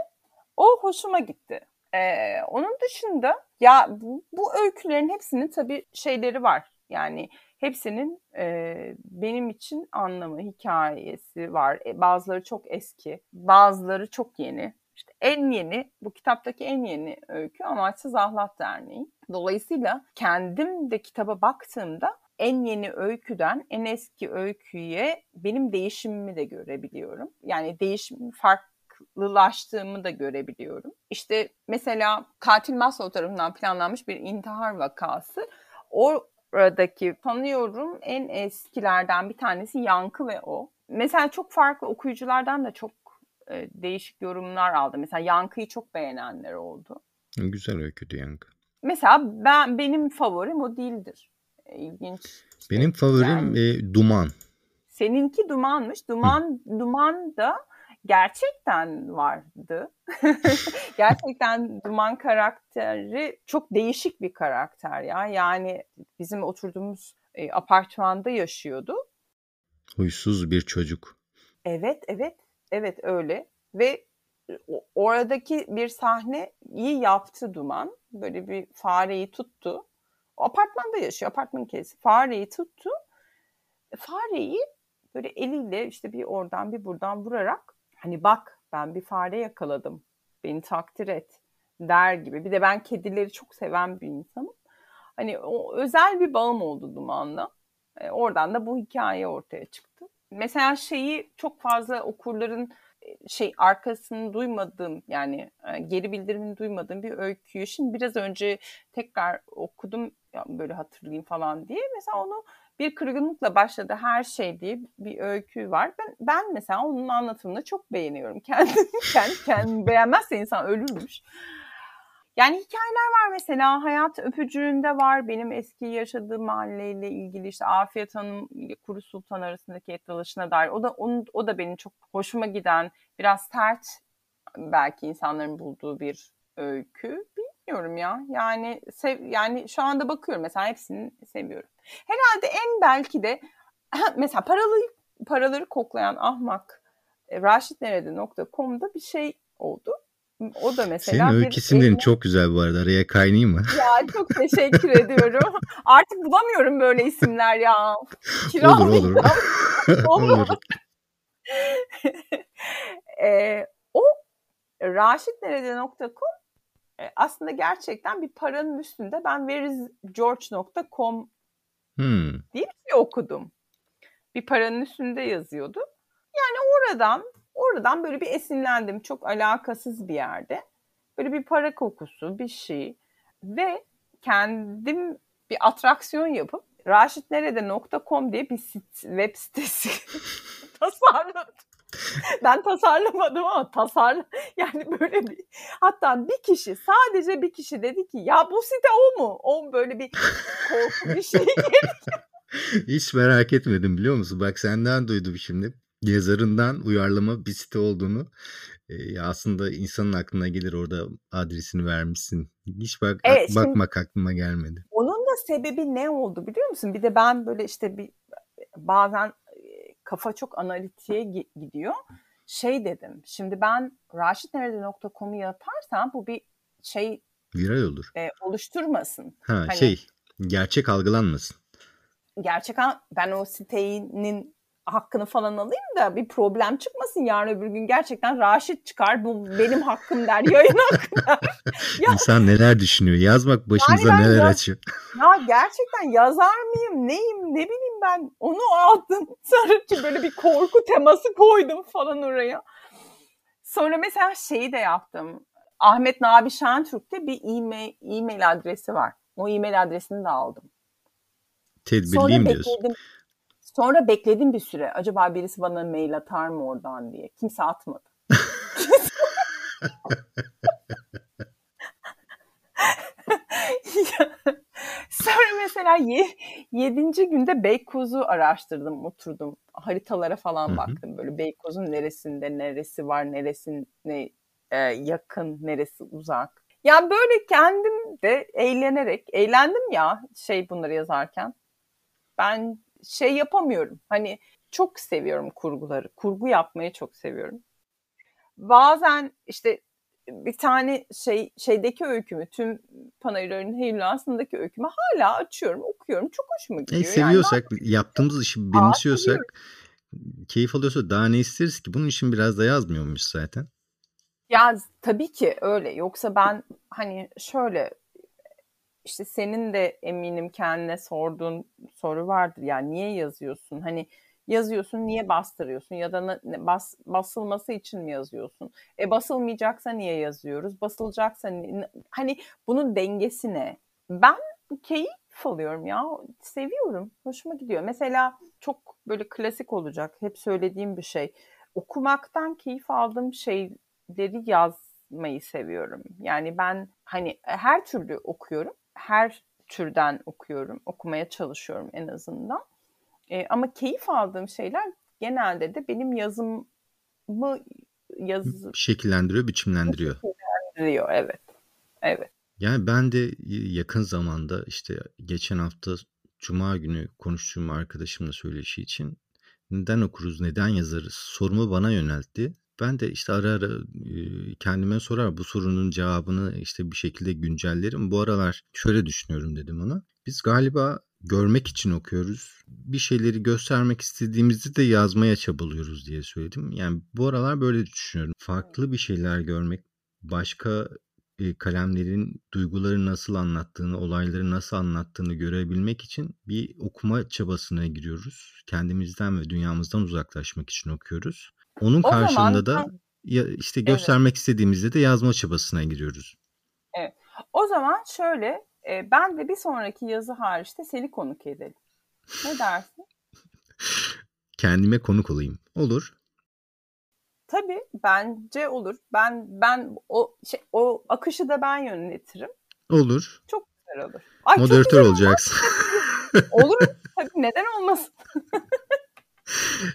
O hoşuma gitti. Ee, onun dışında ya bu, bu öykülerin hepsinin tabii şeyleri var. Yani hepsinin e, benim için anlamı, hikayesi var. E, bazıları çok eski, bazıları çok yeni. İşte en yeni, bu kitaptaki en yeni öykü Amaçsız Ahlat Derneği. Dolayısıyla kendim de kitaba baktığımda en yeni öyküden en eski öyküye benim değişimimi de görebiliyorum. Yani değişim farklılaştığımı da görebiliyorum. İşte mesela Katil Maslow tarafından planlanmış bir intihar vakası. Oradaki tanıyorum en eskilerden bir tanesi Yankı ve o. Mesela çok farklı okuyuculardan da çok e, değişik yorumlar aldım. Mesela Yankı'yı çok beğenenler oldu. Güzel öyküdü Yankı. Mesela ben benim favorim o değildir. E, ilginç. Benim favorim yani, e, Duman. Seninki Duman'mış. Duman Hı. Duman da gerçekten vardı. [laughs] gerçekten Duman karakteri çok değişik bir karakter ya. Yani bizim oturduğumuz e, apartmanda yaşıyordu. Huysuz bir çocuk. Evet, evet. Evet öyle. Ve oradaki bir sahneyi yaptı Duman. Böyle bir fareyi tuttu. O apartmanda yaşıyor. Apartman kesi. Fareyi tuttu. Fareyi böyle eliyle işte bir oradan bir buradan vurarak hani bak ben bir fare yakaladım. Beni takdir et der gibi. Bir de ben kedileri çok seven bir insanım. Hani o özel bir bağım oldu Duman'la. E, oradan da bu hikaye ortaya çıktı. Mesela şeyi çok fazla okurların şey arkasını duymadığım yani geri bildirimini duymadığım bir öyküyü şimdi biraz önce tekrar okudum ya böyle hatırlayayım falan diye mesela onu bir kırgınlıkla başladı her şey diye bir öykü var. Ben, ben mesela onun anlatımını çok beğeniyorum. [laughs] Kendim, kendi kendimi beğenmezse insan ölürmüş. Yani hikayeler var mesela Hayat Öpücüğü'nde var. Benim eski yaşadığım mahalleyle ilgili işte Afiyet Hanım ile Kuru Sultan arasındaki et dalaşına dair. O da onun, o da benim çok hoşuma giden biraz sert belki insanların bulduğu bir öykü. Bilmiyorum ya. Yani sev, yani şu anda bakıyorum mesela hepsini seviyorum. Herhalde en belki de mesela paralı paraları koklayan ahmak e, raşitnerede.com'da bir şey oldu. O da mesela Senin öykü isimlerin çok güzel bu arada. Araya kaynayayım mı? Ya çok teşekkür ediyorum. [laughs] Artık bulamıyorum böyle isimler ya. Kiralayacağım. Olur olur. [laughs] olur. [laughs] e, o raşitnerede.com e, aslında gerçekten bir paranın üstünde ben whereisgeorge.com hmm. diye bir şey okudum. Bir paranın üstünde yazıyordu. Yani oradan Oradan böyle bir esinlendim. Çok alakasız bir yerde. Böyle bir para kokusu, bir şey. Ve kendim bir atraksiyon yapıp raşitnerede.com diye bir sit, web sitesi [laughs] tasarladım. [laughs] ben tasarlamadım ama tasarla [laughs] yani böyle bir hatta bir kişi sadece bir kişi dedi ki ya bu site o mu? O böyle bir korku bir şey. [laughs] Hiç merak etmedim biliyor musun? Bak senden duydum şimdi yazarından uyarlama bir site olduğunu e, aslında insanın aklına gelir orada adresini vermişsin. Hiç bak evet, bakmak aklıma gelmedi. Onun da sebebi ne oldu biliyor musun? Bir de ben böyle işte bir bazen kafa çok analitiğe gidiyor. Şey dedim. Şimdi ben raşitnerede.com'u yaparsam bu bir şey viral olur. E, oluşturmasın. Ha hani, şey gerçek algılanmasın. Gerçek ben o sitenin hakkını falan alayım da bir problem çıkmasın yarın öbür gün gerçekten Raşit çıkar bu benim hakkım der yayın hakkı [laughs] ya, İnsan neler düşünüyor yazmak başımıza yani neler yaz, açıyor. Ya gerçekten yazar mıyım neyim ne bileyim ben onu aldım [laughs] sonra ki böyle bir korku teması koydum falan oraya. Sonra mesela şeyi de yaptım. Ahmet Nabi Şentürk'te bir e-mail, e-mail adresi var. O e-mail adresini de aldım. Tedbirliyim diyorsun. Bekledim. Sonra bekledim bir süre. Acaba birisi bana mail atar mı oradan diye. Kimse atmadı. [laughs] [laughs] Sonra mesela ye, yedinci günde Beykoz'u araştırdım, oturdum. Haritalara falan baktım. Böyle Beykoz'un neresinde, neresi var, neresine e, yakın, neresi uzak. Yani böyle kendim de eğlenerek, eğlendim ya şey bunları yazarken. Ben şey yapamıyorum. Hani çok seviyorum kurguları. Kurgu yapmayı çok seviyorum. Bazen işte bir tane şey şeydeki öykümü tüm Panayırların Heyulası'ndaki öykümü hala açıyorum okuyorum çok hoşuma gidiyor. E, seviyorsak yani, yaptığımız işi benimsiyorsak Aa, keyif alıyorsa daha ne isteriz ki bunun için biraz da yazmıyormuş zaten. Ya tabii ki öyle yoksa ben hani şöyle işte senin de eminim kendine sorduğun soru vardır yani niye yazıyorsun hani yazıyorsun niye bastırıyorsun ya da bas, basılması için mi yazıyorsun? E basılmayacaksa niye yazıyoruz? Basılacaksa hani bunun dengesi ne? Ben keyif alıyorum ya. Seviyorum. Hoşuma gidiyor. Mesela çok böyle klasik olacak. Hep söylediğim bir şey. Okumaktan keyif aldığım şeyleri yazmayı seviyorum. Yani ben hani her türlü okuyorum. Her türden okuyorum. Okumaya çalışıyorum en azından. E, ama keyif aldığım şeyler genelde de benim yazımı yaz şekillendiriyor, biçimlendiriyor. Şekillendiriyor, evet. Evet. Yani ben de yakın zamanda işte geçen hafta Cuma günü konuştuğum arkadaşımla söyleşi için neden okuruz, neden yazarız sorumu bana yöneltti. Ben de işte ara ara kendime sorar bu sorunun cevabını işte bir şekilde güncellerim. Bu aralar şöyle düşünüyorum dedim ona. Biz galiba görmek için okuyoruz. Bir şeyleri göstermek istediğimizde de yazmaya çabalıyoruz diye söyledim. Yani bu aralar böyle düşünüyorum. Farklı bir şeyler görmek, başka kalemlerin duyguları nasıl anlattığını, olayları nasıl anlattığını görebilmek için bir okuma çabasına giriyoruz. Kendimizden ve dünyamızdan uzaklaşmak için okuyoruz. Onun o karşılığında da ya işte göstermek evet. istediğimizde de yazma çabasına giriyoruz. Evet. O zaman şöyle e, ben de bir sonraki yazı hariçte seni konuk edelim. Ne dersin? Kendime konuk olayım. Olur. Tabii bence olur. Ben ben o şey, o akışı da ben yönetirim. Olur. Çok güzel olur. Ay, Moderatör olacaksın. olur. Tabii neden olmasın? [laughs]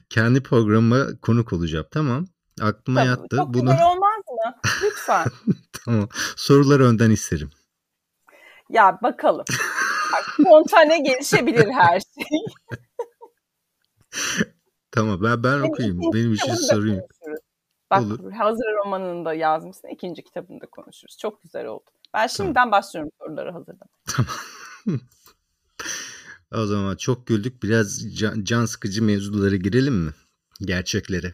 Kendi programıma konuk olacağım. Tamam. Aklıma tamam, yattı. Çok Bunu... güzel olmaz mı? Lütfen. [laughs] tamam. Soruları önden isterim. Ya bakalım. Spontane gelişebilir her şey. [laughs] tamam ben ben okuyayım. Benim için sorayım. Bak Olur. hazır romanını da yazmışsın. ikinci kitabını da konuşuruz. Çok güzel oldu. Ben şimdiden tamam. başlıyorum soruları hazırdan. Tamam. [laughs] o zaman çok güldük. Biraz can, can sıkıcı mevzulara girelim mi? Gerçeklere.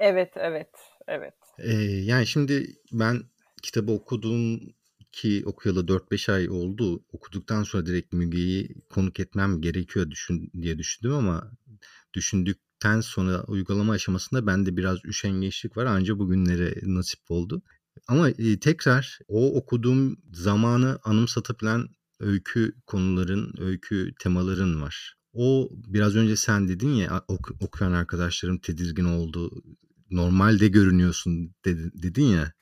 Evet, evet, evet. Ee, yani şimdi ben kitabı okuduğum ki okuyalı 4-5 ay oldu. Okuduktan sonra direkt Müge'yi konuk etmem gerekiyor düşün, diye düşündüm ama düşündükten sonra uygulama aşamasında bende biraz üşengeçlik var. Ancak bugünlere nasip oldu. Ama e, tekrar o okuduğum zamanı anımsatabilen öykü konuların, öykü temaların var. O biraz önce sen dedin ya ok- okuyan arkadaşlarım tedirgin oldu. Normalde görünüyorsun dedi, dedin ya.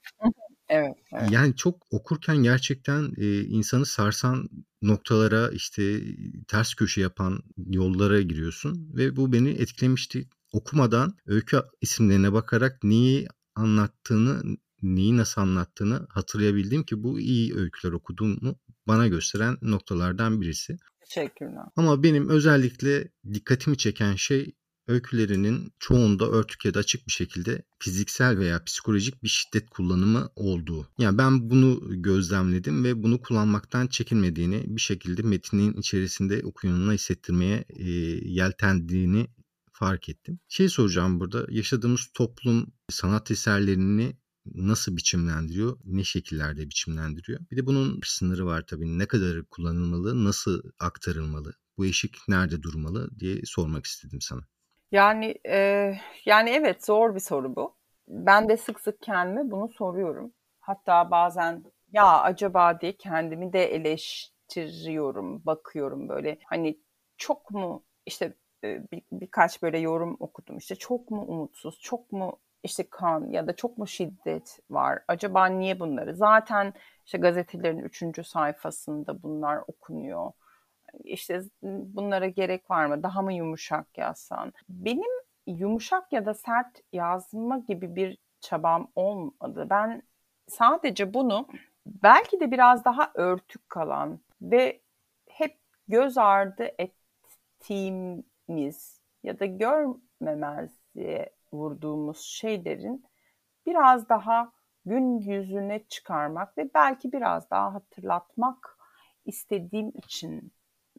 Evet, evet. Yani çok okurken gerçekten e, insanı sarsan noktalara işte ters köşe yapan yollara giriyorsun ve bu beni etkilemişti. Okumadan öykü isimlerine bakarak neyi anlattığını, neyi nasıl anlattığını hatırlayabildim ki bu iyi öyküler okuduğumu bana gösteren noktalardan birisi. Teşekkürler. Ama benim özellikle dikkatimi çeken şey öykülerinin çoğunda örtük ya da açık bir şekilde fiziksel veya psikolojik bir şiddet kullanımı olduğu. Yani ben bunu gözlemledim ve bunu kullanmaktan çekinmediğini bir şekilde metnin içerisinde okuyanına hissettirmeye e, yeltendiğini fark ettim. Şey soracağım burada yaşadığımız toplum sanat eserlerini nasıl biçimlendiriyor, ne şekillerde biçimlendiriyor. Bir de bunun sınırı var tabii. Ne kadar kullanılmalı, nasıl aktarılmalı, bu eşik nerede durmalı diye sormak istedim sana. Yani e, yani evet zor bir soru bu. Ben de sık sık kendime bunu soruyorum. Hatta bazen ya acaba diye kendimi de eleştiriyorum, bakıyorum böyle. Hani çok mu işte bir, birkaç böyle yorum okudum işte çok mu umutsuz, çok mu işte kan ya da çok mu şiddet var? Acaba niye bunları? Zaten işte gazetelerin üçüncü sayfasında bunlar okunuyor. İşte bunlara gerek var mı? Daha mı yumuşak yazsan? Benim yumuşak ya da sert yazma gibi bir çabam olmadı. Ben sadece bunu belki de biraz daha örtük kalan ve hep göz ardı ettiğimiz ya da görmemezliğe vurduğumuz şeylerin biraz daha gün yüzüne çıkarmak ve belki biraz daha hatırlatmak istediğim için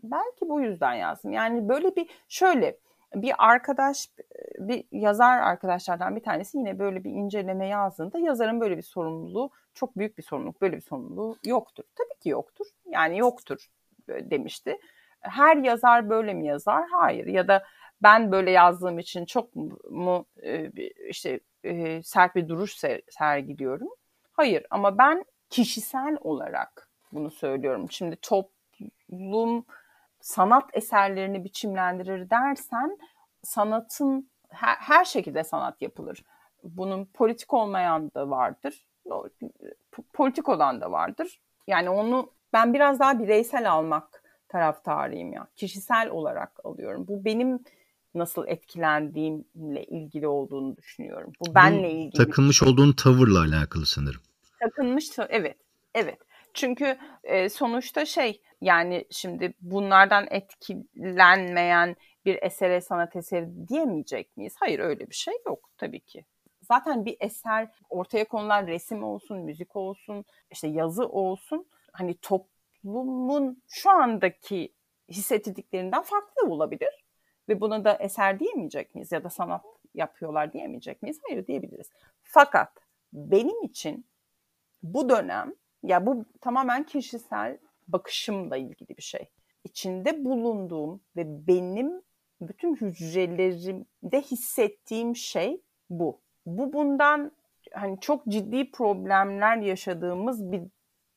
belki bu yüzden yazdım. Yani böyle bir şöyle bir arkadaş bir yazar arkadaşlardan bir tanesi yine böyle bir inceleme yazdığında yazarın böyle bir sorumluluğu çok büyük bir sorumluluk böyle bir sorumluluğu yoktur. Tabii ki yoktur. Yani yoktur demişti. Her yazar böyle mi yazar? Hayır. Ya da ben böyle yazdığım için çok mu e, işte e, sert bir duruş sergiliyorum. Hayır ama ben kişisel olarak bunu söylüyorum. Şimdi toplum sanat eserlerini biçimlendirir dersen sanatın her, her şekilde sanat yapılır. Bunun politik olmayan da vardır. Politik olan da vardır. Yani onu ben biraz daha bireysel almak taraftarıyım ya. Kişisel olarak alıyorum. Bu benim nasıl etkilendiğimle ilgili olduğunu düşünüyorum. Bu benle ilgili. Takılmış olduğun tavırla alakalı sanırım. Takılmış evet. Evet. Çünkü e, sonuçta şey yani şimdi bunlardan etkilenmeyen bir esere sanat eseri diyemeyecek miyiz? Hayır öyle bir şey yok tabii ki. Zaten bir eser ortaya konulan resim olsun, müzik olsun, işte yazı olsun hani toplumun şu andaki hissettiklerinden farklı olabilir. Ve buna da eser diyemeyecek miyiz ya da sanat yapıyorlar diyemeyecek miyiz? Hayır diyebiliriz. Fakat benim için bu dönem ya bu tamamen kişisel bakışımla ilgili bir şey. İçinde bulunduğum ve benim bütün hücrelerimde hissettiğim şey bu. Bu bundan hani çok ciddi problemler yaşadığımız bir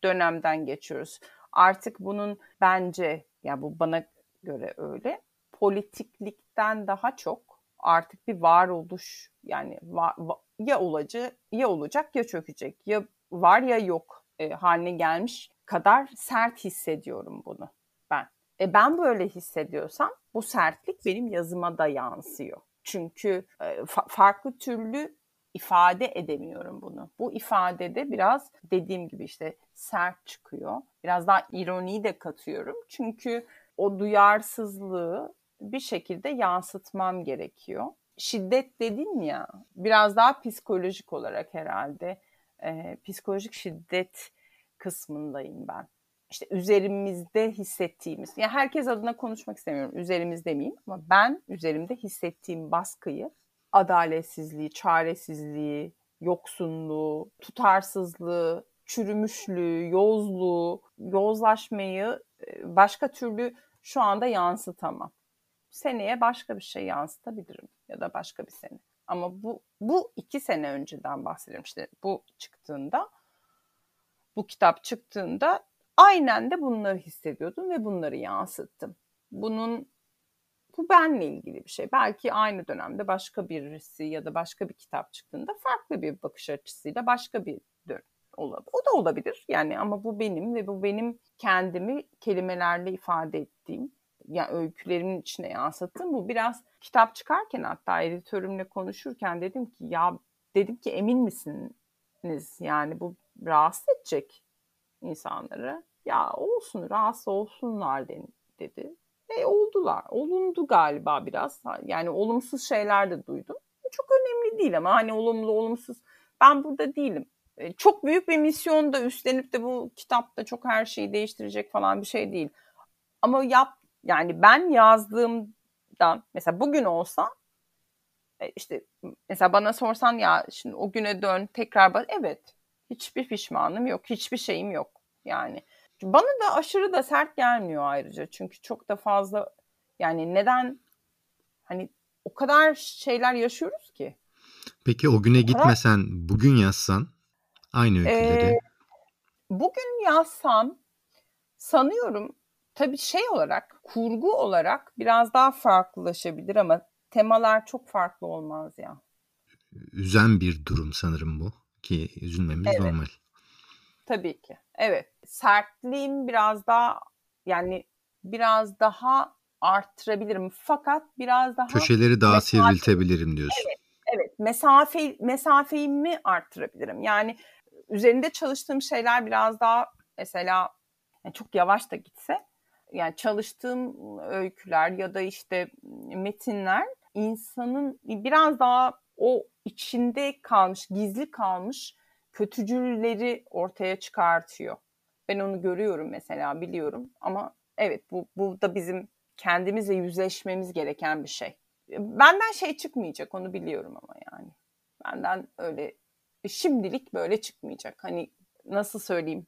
dönemden geçiyoruz. Artık bunun bence ya bu bana göre öyle politiklikten daha çok artık bir varoluş yani var, ya olacak ya olacak ya çökecek ya var ya yok e, haline gelmiş kadar sert hissediyorum bunu ben. E ben böyle hissediyorsam bu sertlik benim yazıma da yansıyor. Çünkü e, fa- farklı türlü ifade edemiyorum bunu. Bu ifadede biraz dediğim gibi işte sert çıkıyor. Biraz daha ironi de katıyorum. Çünkü o duyarsızlığı bir şekilde yansıtmam gerekiyor. Şiddet dedin ya biraz daha psikolojik olarak herhalde e, psikolojik şiddet kısmındayım ben. İşte üzerimizde hissettiğimiz, yani herkes adına konuşmak istemiyorum, üzerimizde miyim ama ben üzerimde hissettiğim baskıyı, adaletsizliği, çaresizliği, yoksunluğu, tutarsızlığı, çürümüşlüğü, yozluğu, yozlaşmayı başka türlü şu anda yansıtamam. Seneye başka bir şey yansıtabilirim ya da başka bir sene. Ama bu bu iki sene önceden bahsediyorum işte bu çıktığında bu kitap çıktığında aynen de bunları hissediyordum ve bunları yansıttım. Bunun bu benle ilgili bir şey. Belki aynı dönemde başka birisi ya da başka bir kitap çıktığında farklı bir bakış açısıyla başka bir dön olabilir. O da olabilir yani ama bu benim ve bu benim kendimi kelimelerle ifade ettiğim yani öykülerimin içine yansıttım. Bu biraz kitap çıkarken hatta editörümle konuşurken dedim ki ya dedim ki emin misiniz yani bu rahatsız edecek insanları. Ya olsun rahatsız olsunlar dedi. E oldular. Olundu galiba biraz. Yani olumsuz şeyler de duydum. Çok önemli değil ama hani olumlu olumsuz ben burada değilim. E, çok büyük bir misyon da üstlenip de bu kitapta çok her şeyi değiştirecek falan bir şey değil. Ama yap yani ben yazdığımdan mesela bugün olsa e, işte mesela bana sorsan ya şimdi o güne dön tekrar bak evet hiçbir pişmanım yok hiçbir şeyim yok yani bana da aşırı da sert gelmiyor ayrıca çünkü çok da fazla yani neden hani o kadar şeyler yaşıyoruz ki. Peki o güne gitmesen bugün yazsan aynı öyküleri. Ee, bugün yazsam sanıyorum tabii şey olarak kurgu olarak biraz daha farklılaşabilir ama temalar çok farklı olmaz ya. üzen bir durum sanırım bu ki üzülmemiz evet. normal. Tabii ki. Evet. Sertliğim biraz daha yani biraz daha arttırabilirim. Fakat biraz daha köşeleri daha mesafe, sivriltebilirim diyorsun. Evet. Evet. Mesafe mesafeyi arttırabilirim. Yani üzerinde çalıştığım şeyler biraz daha mesela yani çok yavaş da gitse yani çalıştığım öyküler ya da işte metinler insanın biraz daha o içinde kalmış, gizli kalmış kötücülleri ortaya çıkartıyor. Ben onu görüyorum mesela, biliyorum ama evet bu, bu da bizim kendimizle yüzleşmemiz gereken bir şey. Benden şey çıkmayacak onu biliyorum ama yani. Benden öyle şimdilik böyle çıkmayacak. Hani nasıl söyleyeyim?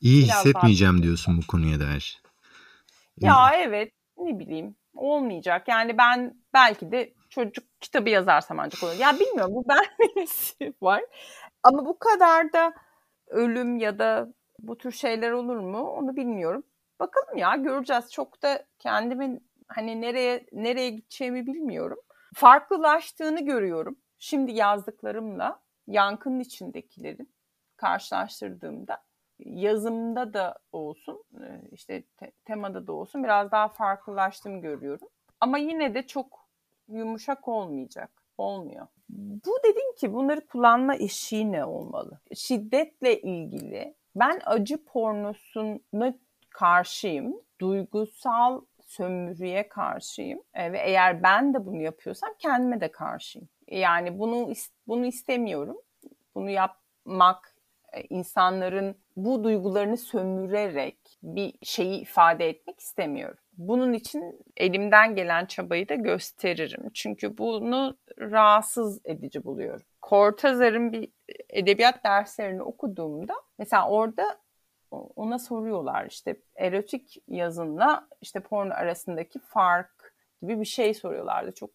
İyi Biraz hissetmeyeceğim diyorsun bu konuya dair. Ya evet ne bileyim olmayacak. Yani ben belki de çocuk kitabı yazarsam ancak olur. Ya bilmiyorum bu [laughs] ben var. Ama bu kadar da ölüm ya da bu tür şeyler olur mu onu bilmiyorum. Bakalım ya göreceğiz. Çok da kendimin hani nereye nereye gideceğimi bilmiyorum. Farklılaştığını görüyorum. Şimdi yazdıklarımla yankının içindekilerin karşılaştırdığımda yazımda da olsun işte te- temada da olsun biraz daha farklılaştığımı görüyorum. Ama yine de çok yumuşak olmayacak. Olmuyor. Bu dedim ki bunları kullanma eşiği ne olmalı? Şiddetle ilgili ben acı pornosuna karşıyım. Duygusal sömürüye karşıyım. E, ve eğer ben de bunu yapıyorsam kendime de karşıyım. Yani bunu bunu istemiyorum. Bunu yapmak e, insanların bu duygularını sömürerek bir şeyi ifade etmek istemiyorum. Bunun için elimden gelen çabayı da gösteririm. Çünkü bunu rahatsız edici buluyorum. Cortazar'ın bir edebiyat derslerini okuduğumda mesela orada ona soruyorlar işte erotik yazınla işte porno arasındaki fark gibi bir şey soruyorlardı. Çok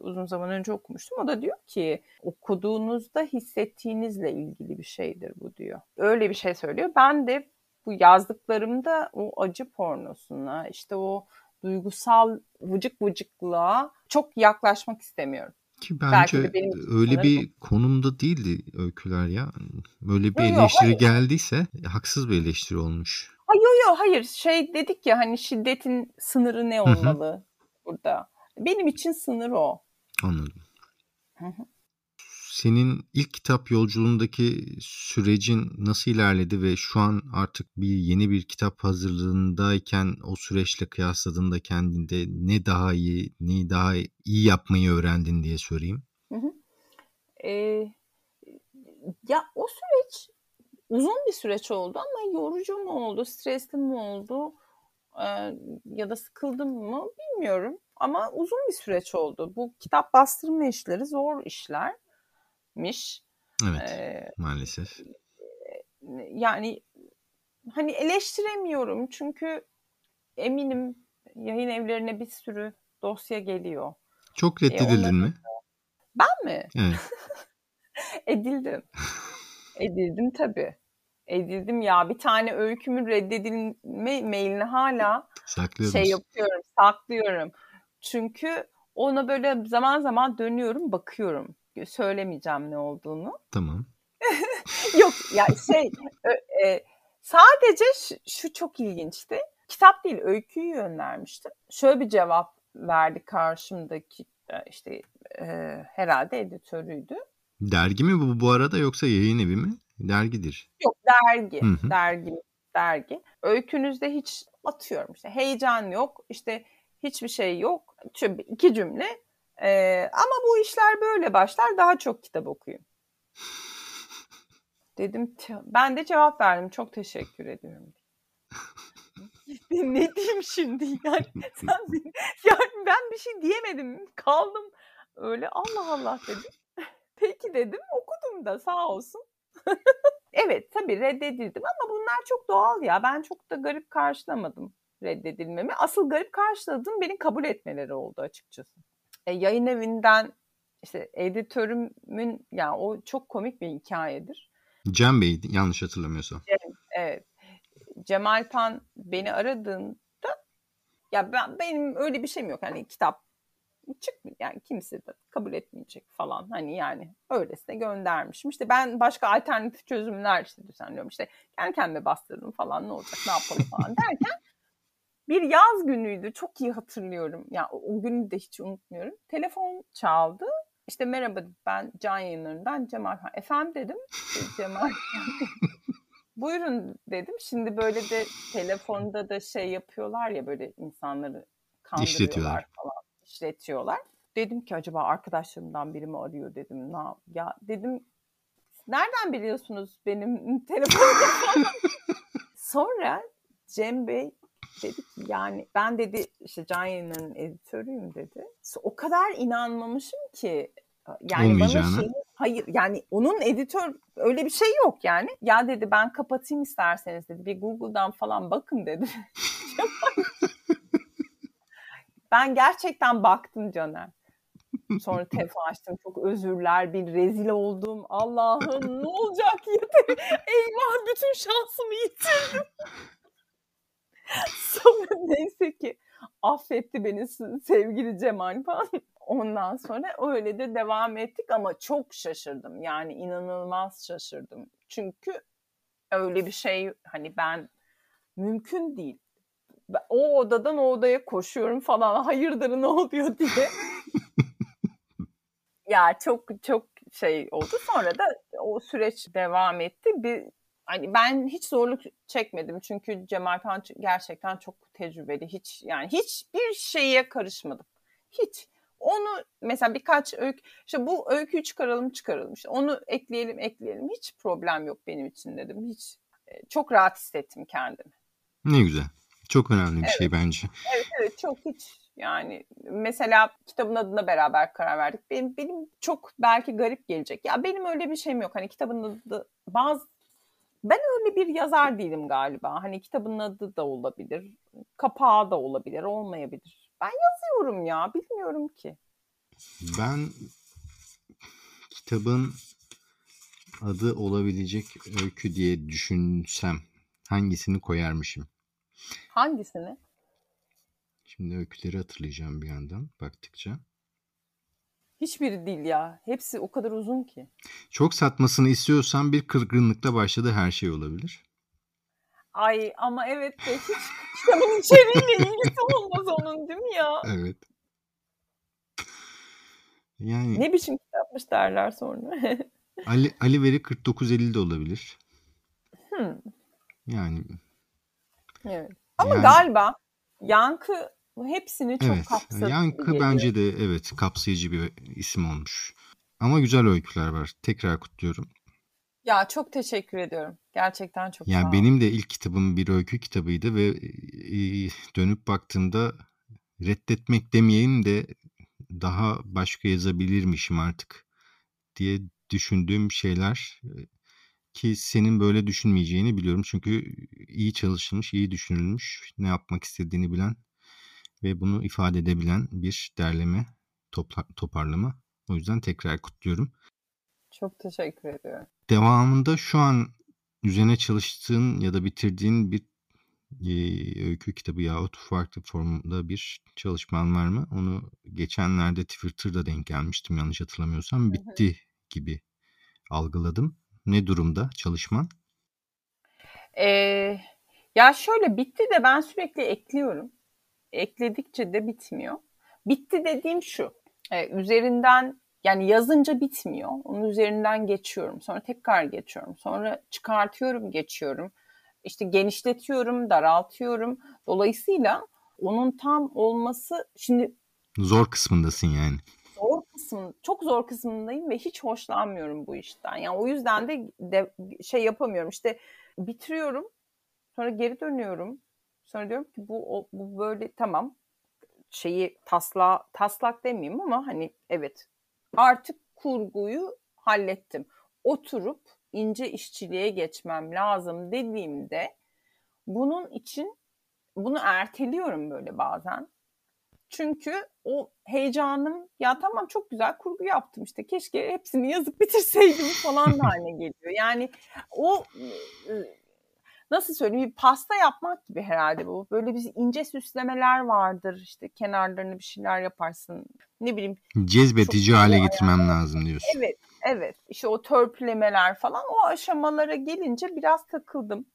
uzun zaman önce okumuştum. O da diyor ki okuduğunuzda hissettiğinizle ilgili bir şeydir bu diyor. Öyle bir şey söylüyor. Ben de bu yazdıklarımda o acı pornosuna işte o duygusal vıcık vıcıklığa çok yaklaşmak istemiyorum. Ki bence öyle bir konumda değildi öyküler ya. Böyle bir yo, eleştiri yo, geldiyse haksız bir eleştiri olmuş. Ha, yo yo hayır şey dedik ya hani şiddetin sınırı ne olmalı. Burada. Benim için sınır o. Anladım. Senin ilk kitap yolculuğundaki sürecin nasıl ilerledi ve şu an artık bir yeni bir kitap hazırlığındayken o süreçle kıyasladığında kendinde ne daha iyi, ne daha iyi yapmayı öğrendin diye sorayım. Hı hı. Ee, ya o süreç uzun bir süreç oldu ama yorucu mu oldu, stresli mi oldu ya da sıkıldım mı bilmiyorum. Ama uzun bir süreç oldu. Bu kitap bastırma işleri zor işler miş. Evet ee, maalesef. Yani hani eleştiremiyorum çünkü eminim yayın evlerine bir sürü dosya geliyor. Çok reddedildin e, mi? Ben mi? Evet. [laughs] Edildim. [laughs] Edildim tabii. Edildim ya. Bir tane öykümün reddedilme mailini hala şey yapıyorum, saklıyorum. Çünkü ona böyle zaman zaman dönüyorum, bakıyorum söylemeyeceğim ne olduğunu. Tamam. [laughs] Yok yani şey e, sadece şu, şu çok ilginçti. Kitap değil öyküyü göndermiştim. Şöyle bir cevap verdi karşımdaki e, işte e, herhalde editörüydü. Dergi mi bu bu arada yoksa yayın evi mi? Dergidir. Yok dergi. Hı-hı. Dergi. Dergi. Öykünüzde hiç atıyorum işte heyecan yok. işte hiçbir şey yok. Şöyle iki cümle ee, ama bu işler böyle başlar. Daha çok kitap okuyun. [laughs] Dedim ben de cevap verdim. Çok teşekkür ediyorum. [laughs] ne diyeyim şimdi yani, [laughs] sen, yani ben bir şey diyemedim kaldım öyle Allah Allah dedim peki dedim okudum da sağ olsun evet tabii reddedildim ama bunlar çok doğal ya ben çok da garip karşılamadım reddedilmemi asıl garip karşıladığım beni kabul etmeleri oldu açıkçası e, yayın evinden işte editörümün yani o çok komik bir hikayedir. Cem Bey yanlış hatırlamıyorsam. Cem, evet. Cemal Pan beni aradığında ya ben benim öyle bir şeyim yok. Hani kitap çık yani kimse de kabul etmeyecek falan hani yani öylesine göndermişim. İşte ben başka alternatif çözümler işte düzenliyorum. İşte kendi kendime bastırdım falan ne olacak ne yapalım falan derken [laughs] bir yaz günüydü. Çok iyi hatırlıyorum. Ya yani o günü de hiç unutmuyorum. Telefon çaldı. İşte merhaba ben can yayınlarından Cemal Han. Efendim dedim. Cemal [laughs] Buyurun dedim. Şimdi böyle de telefonda da şey yapıyorlar ya böyle insanları kandırıyorlar falan. İşletiyorlar. Dedim ki acaba arkadaşlarımdan biri mi arıyor dedim. Na ya dedim nereden biliyorsunuz benim [laughs] telefonum [laughs] Sonra Cem Bey dedi ki yani ben dedi işte Can editörüyüm dedi. O kadar inanmamışım ki yani bana şey hayır yani onun editör öyle bir şey yok yani. Ya dedi ben kapatayım isterseniz dedi. Bir Google'dan falan bakın dedi. [laughs] ben gerçekten baktım Caner. Sonra telefon açtım. Çok özürler. Bir rezil oldum. Allah'ım ne olacak yeter. Eyvah bütün şansımı yitirdim. Sonra neyse ki affetti beni sevgili Cemal falan. Ondan sonra öyle de devam ettik ama çok şaşırdım. Yani inanılmaz şaşırdım. Çünkü öyle bir şey hani ben mümkün değil. O odadan o odaya koşuyorum falan [laughs] hayırdır ne oluyor diye. [laughs] ya çok çok şey oldu. Sonra da o süreç devam etti. Bir hani ben hiç zorluk çekmedim çünkü Cemal Kan gerçekten çok tecrübeli. Hiç yani hiçbir şeye karışmadım. Hiç. Onu mesela birkaç öykü, işte bu öyküyü çıkaralım çıkaralım. İşte onu ekleyelim ekleyelim. Hiç problem yok benim için dedim. Hiç e, çok rahat hissettim kendimi. Ne güzel. Çok önemli bir şey evet. şey bence. Evet evet çok hiç yani mesela kitabın adına beraber karar verdik. Benim, benim çok belki garip gelecek. Ya benim öyle bir şeyim yok. Hani kitabın adı bazı ben öyle bir yazar değilim galiba. Hani kitabın adı da olabilir, kapağı da olabilir, olmayabilir. Ben yazıyorum ya, bilmiyorum ki. Ben kitabın adı olabilecek öykü diye düşünsem hangisini koyarmışım? Hangisini? Şimdi öyküleri hatırlayacağım bir yandan baktıkça. Hiçbiri değil ya. Hepsi o kadar uzun ki. Çok satmasını istiyorsan bir kırgınlıkla başladığı her şey olabilir. Ay ama evet de hiç [laughs] kitabın içeriğiyle ilgisi olmaz onun değil mi ya? Evet. Yani ne biçim kitapmış derler sonra. [laughs] Ali Ali Veri 4950 de olabilir. Hmm. Yani Evet. Ama yani, galiba Yankı hepsini çok evet, kapsadı. Yankı geliyor. bence de evet kapsayıcı bir isim olmuş. Ama güzel öyküler var. Tekrar kutluyorum. Ya çok teşekkür ediyorum. Gerçekten çok Yani benim de ilk kitabım bir öykü kitabıydı ve dönüp baktığımda reddetmek demeyeyim de daha başka yazabilirmişim artık diye düşündüğüm şeyler ki senin böyle düşünmeyeceğini biliyorum. Çünkü iyi çalışılmış, iyi düşünülmüş, ne yapmak istediğini bilen ve bunu ifade edebilen bir derleme, topla, toparlama. O yüzden tekrar kutluyorum. Çok teşekkür ediyorum. Devamında şu an üzerine çalıştığın ya da bitirdiğin bir e, öykü kitabı yahut farklı formda bir çalışman var mı? Onu geçenlerde Twitter'da denk gelmiştim yanlış hatırlamıyorsam. Bitti gibi algıladım. Ne durumda çalışman? Ee, ya şöyle bitti de ben sürekli ekliyorum ekledikçe de bitmiyor. Bitti dediğim şu. E, üzerinden yani yazınca bitmiyor. Onun üzerinden geçiyorum. Sonra tekrar geçiyorum. Sonra çıkartıyorum, geçiyorum. İşte genişletiyorum, daraltıyorum. Dolayısıyla onun tam olması şimdi zor kısmındasın yani. Zor kısmın, çok zor kısmındayım ve hiç hoşlanmıyorum bu işten. Yani o yüzden de, de şey yapamıyorum. İşte bitiriyorum. Sonra geri dönüyorum. Sonra diyorum ki bu o, bu böyle tamam şeyi tasla taslak demeyeyim ama hani evet artık kurguyu hallettim. Oturup ince işçiliğe geçmem lazım dediğimde bunun için bunu erteliyorum böyle bazen. Çünkü o heyecanım ya tamam çok güzel kurgu yaptım işte keşke hepsini yazıp [laughs] bitirseydim falan haline geliyor. Yani o nasıl söyleyeyim bir pasta yapmak gibi herhalde bu. Böyle bir ince süslemeler vardır. İşte kenarlarını bir şeyler yaparsın. Ne bileyim. Cezbedici hale getirmem yani. lazım diyorsun. Evet. Evet. İşte o törpülemeler falan o aşamalara gelince biraz takıldım.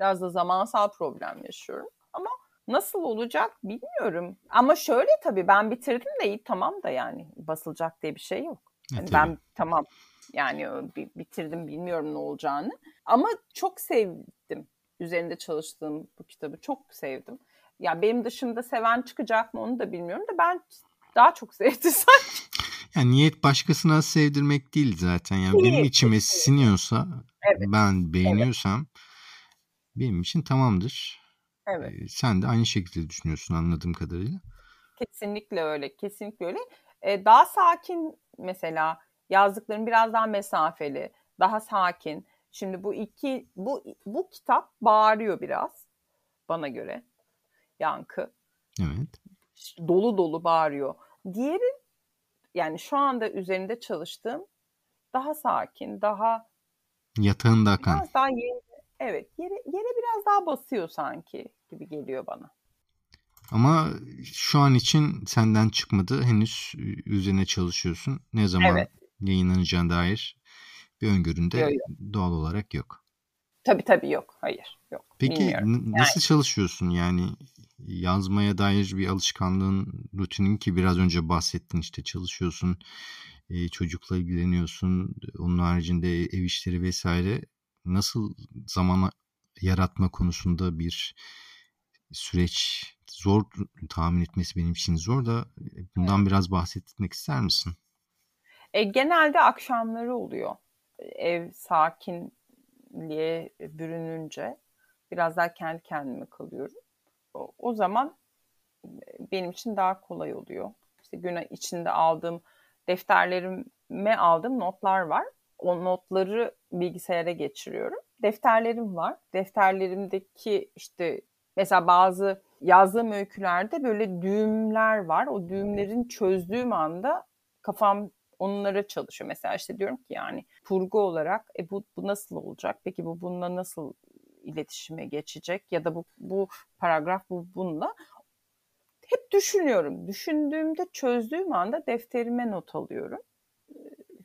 Biraz da zamansal problem yaşıyorum. Ama nasıl olacak bilmiyorum. Ama şöyle tabii ben bitirdim de iyi tamam da yani basılacak diye bir şey yok. Yani ben tamam yani bitirdim bilmiyorum ne olacağını. Ama çok sevdim üzerinde çalıştığım bu kitabı. Çok sevdim. Ya benim dışımda seven çıkacak mı onu da bilmiyorum da ben daha çok sevdim [laughs] sanki. Yani niyet başkasına sevdirmek değil zaten. Yani benim içime siniyorsa, evet. ben beğeniyorsam evet. benim için tamamdır. Evet. Ee, sen de aynı şekilde düşünüyorsun anladığım kadarıyla. Kesinlikle öyle, kesinlikle öyle. Ee, daha sakin mesela yazdıklarım biraz daha mesafeli, daha sakin. Şimdi bu iki bu bu kitap bağırıyor biraz bana göre. Yankı. Evet. Dolu dolu bağırıyor. Diğeri yani şu anda üzerinde çalıştığım daha sakin, daha yatağında akan. Biraz daha yere, evet, yere, yere biraz daha basıyor sanki gibi geliyor bana. Ama şu an için senden çıkmadı. Henüz üzerine çalışıyorsun. Ne zaman evet. yayınlanacağına dair bir öngöründe yok, yok. doğal olarak yok. Tabii tabii yok. Hayır. Yok. Peki n- nasıl yani. çalışıyorsun? Yani yazmaya dair bir alışkanlığın, rutinin ki biraz önce bahsettin işte çalışıyorsun, çocukla ilgileniyorsun, onun haricinde ev işleri vesaire. Nasıl zaman yaratma konusunda bir süreç zor tahmin etmesi benim için zor da bundan biraz bahsetmek ister misin? E, genelde akşamları oluyor. Ev sakinliğe bürününce biraz daha kendi kendime kalıyorum o, o zaman benim için daha kolay oluyor. İşte gün içinde aldığım defterlerime aldığım notlar var. O notları bilgisayara geçiriyorum. Defterlerim var. Defterlerimdeki işte mesela bazı yazdığım öykülerde böyle düğümler var. O düğümlerin çözdüğüm anda kafam onlara çalışıyor. Mesela işte diyorum ki yani kurgu olarak e bu, bu nasıl olacak? Peki bu bununla nasıl iletişime geçecek ya da bu, bu paragraf bu bununla hep düşünüyorum. Düşündüğümde çözdüğüm anda defterime not alıyorum.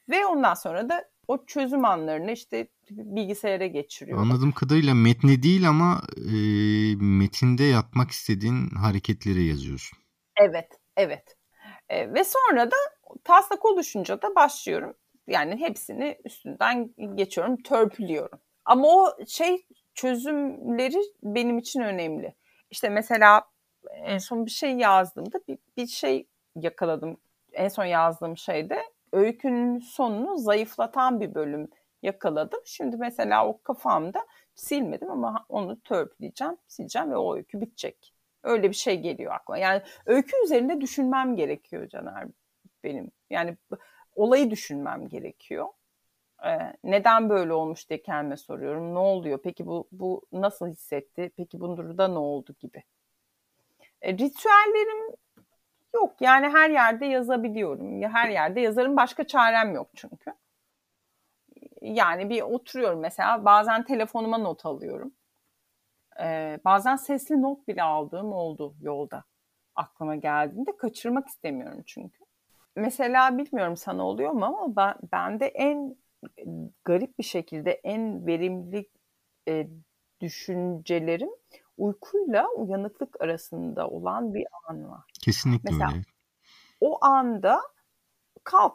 Ve ondan sonra da o çözüm anlarını işte bilgisayara geçiriyorum. Anladığım kadarıyla metne değil ama e, metinde yapmak istediğin hareketleri yazıyorsun. Evet, evet. E, ve sonra da taslak oluşunca da başlıyorum. Yani hepsini üstünden geçiyorum, törpülüyorum. Ama o şey çözümleri benim için önemli. İşte mesela en son bir şey yazdığımda bir, bir şey yakaladım. En son yazdığım şeyde öykünün sonunu zayıflatan bir bölüm yakaladım. Şimdi mesela o kafamda silmedim ama onu törpüleyeceğim, sileceğim ve o öykü bitecek. Öyle bir şey geliyor aklıma. Yani öykü üzerinde düşünmem gerekiyor Caner benim. Yani olayı düşünmem gerekiyor neden böyle olmuş diye kendime soruyorum. Ne oluyor? Peki bu, bu nasıl hissetti? Peki bunda ne oldu gibi. E, ritüellerim yok. Yani her yerde yazabiliyorum. Ya her yerde yazarım. Başka çarem yok çünkü. Yani bir oturuyorum mesela. Bazen telefonuma not alıyorum. Ee, bazen sesli not bile aldığım oldu yolda. Aklıma geldiğinde kaçırmak istemiyorum çünkü. Mesela bilmiyorum sana oluyor mu ama ben, bende en garip bir şekilde en verimli e, düşüncelerim uykuyla uyanıklık arasında olan bir an var. Kesinlikle Mesela, öyle. O anda kalk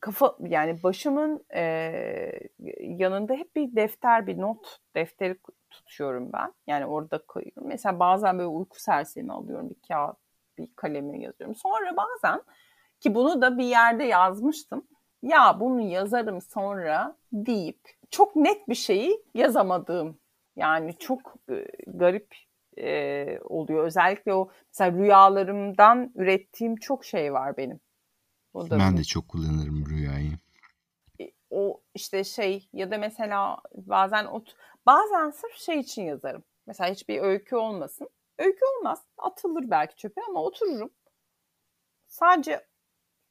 kafa yani başımın e, yanında hep bir defter bir not defteri tutuyorum ben. Yani orada koyuyorum. Mesela bazen böyle uyku sersemi alıyorum bir kağıt bir kaleme yazıyorum. Sonra bazen ki bunu da bir yerde yazmıştım ya bunu yazarım sonra deyip çok net bir şeyi yazamadığım yani çok e, garip e, oluyor. Özellikle o mesela rüyalarımdan ürettiğim çok şey var benim. O da ben benim. de çok kullanırım rüyayı. E, o işte şey ya da mesela bazen ot bazen sırf şey için yazarım. Mesela hiçbir öykü olmasın. Öykü olmaz. Atılır belki çöpe ama otururum. Sadece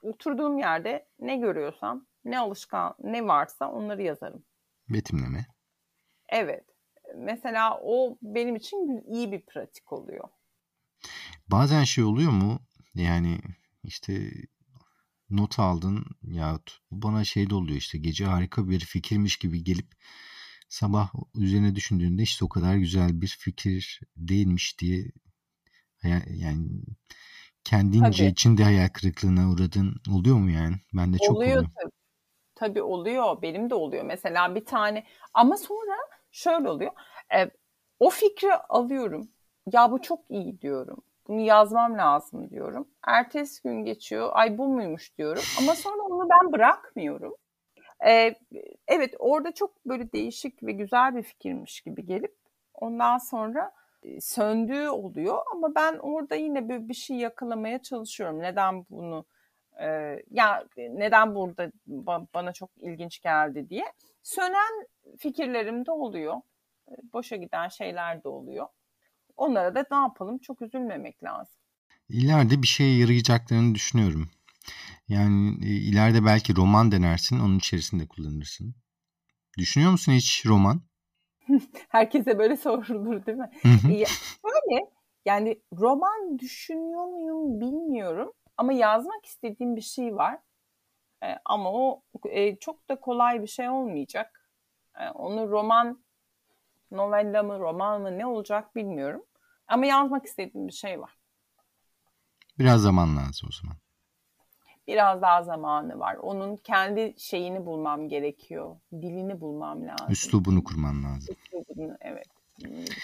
oturduğum yerde ne görüyorsam, ne alışkan, ne varsa onları yazarım. Betimleme. Evet. Mesela o benim için iyi bir pratik oluyor. Bazen şey oluyor mu? Yani işte not aldın ya bana şey de oluyor işte gece harika bir fikirmiş gibi gelip sabah üzerine düşündüğünde işte o kadar güzel bir fikir değilmiş diye yani kendince tabii. içinde hayal kırıklığına uğradın oluyor mu yani? Ben de çok oluyor. Oluyor tabii. Tabii oluyor. Benim de oluyor. Mesela bir tane ama sonra şöyle oluyor. E, o fikri alıyorum. Ya bu çok iyi diyorum. Bunu yazmam lazım diyorum. Ertesi gün geçiyor. Ay bu muymuş diyorum. Ama sonra onu ben bırakmıyorum. Ee, evet orada çok böyle değişik ve güzel bir fikirmiş gibi gelip ondan sonra söndüğü oluyor ama ben orada yine bir, bir şey yakalamaya çalışıyorum. Neden bunu e, ya neden burada bana çok ilginç geldi diye. Sönen fikirlerim de oluyor. Boşa giden şeyler de oluyor. Onlara da ne yapalım çok üzülmemek lazım. İleride bir şeye yarayacaklarını düşünüyorum. Yani ileride belki roman denersin, onun içerisinde kullanırsın. Düşünüyor musun hiç roman? [laughs] Herkese böyle sorulur değil mi? Böyle yani roman düşünüyor muyum bilmiyorum ama yazmak istediğim bir şey var. E, ama o e, çok da kolay bir şey olmayacak. E, onu roman, novella mı, roman mı ne olacak bilmiyorum. Ama yazmak istediğim bir şey var. Biraz zaman lazım o zaman biraz daha zamanı var. Onun kendi şeyini bulmam gerekiyor. Dilini bulmam lazım. Üslubunu kurman lazım. Üslubunu evet.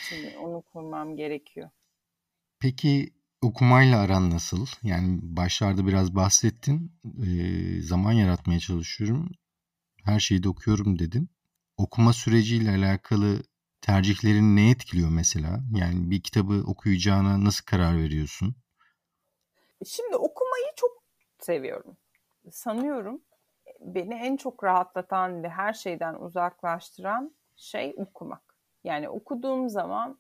Şimdi onu kurmam gerekiyor. Peki okumayla aran nasıl? Yani başlarda biraz bahsettin. Ee, zaman yaratmaya çalışıyorum. Her şeyi de okuyorum dedin. Okuma süreciyle alakalı tercihlerin ne etkiliyor mesela? Yani bir kitabı okuyacağına nasıl karar veriyorsun? Şimdi okumayı çok seviyorum. Sanıyorum beni en çok rahatlatan ve her şeyden uzaklaştıran şey okumak. Yani okuduğum zaman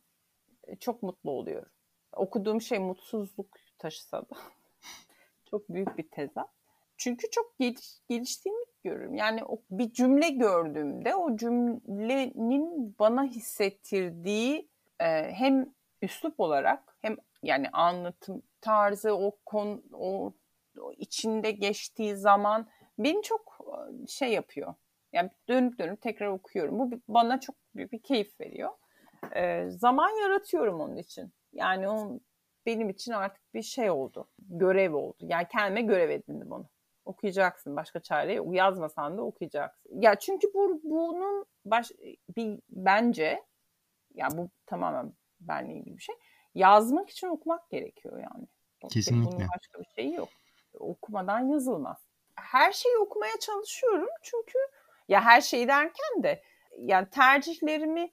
e, çok mutlu oluyorum. Okuduğum şey mutsuzluk taşısa da [laughs] çok büyük bir tezat. Çünkü çok geliş, geliştiğimi görüyorum. Yani o, bir cümle gördüğümde o cümlenin bana hissettirdiği e, hem üslup olarak hem yani anlatım tarzı o kon o içinde geçtiği zaman beni çok şey yapıyor. Yani dönüp dönüp tekrar okuyorum. Bu bana çok büyük bir keyif veriyor. Ee, zaman yaratıyorum onun için. Yani o benim için artık bir şey oldu. Görev oldu. Yani kendime görev edindim onu. Okuyacaksın. Başka çare yok. Yazmasan da okuyacaksın. Ya çünkü bu, bunun baş, bir bence ya bu tamamen benle ilgili bir şey. Yazmak için okumak gerekiyor yani. Kesinlikle. Bunun başka bir şeyi yok okumadan yazılmaz. Her şeyi okumaya çalışıyorum çünkü ya her şey derken de yani tercihlerimi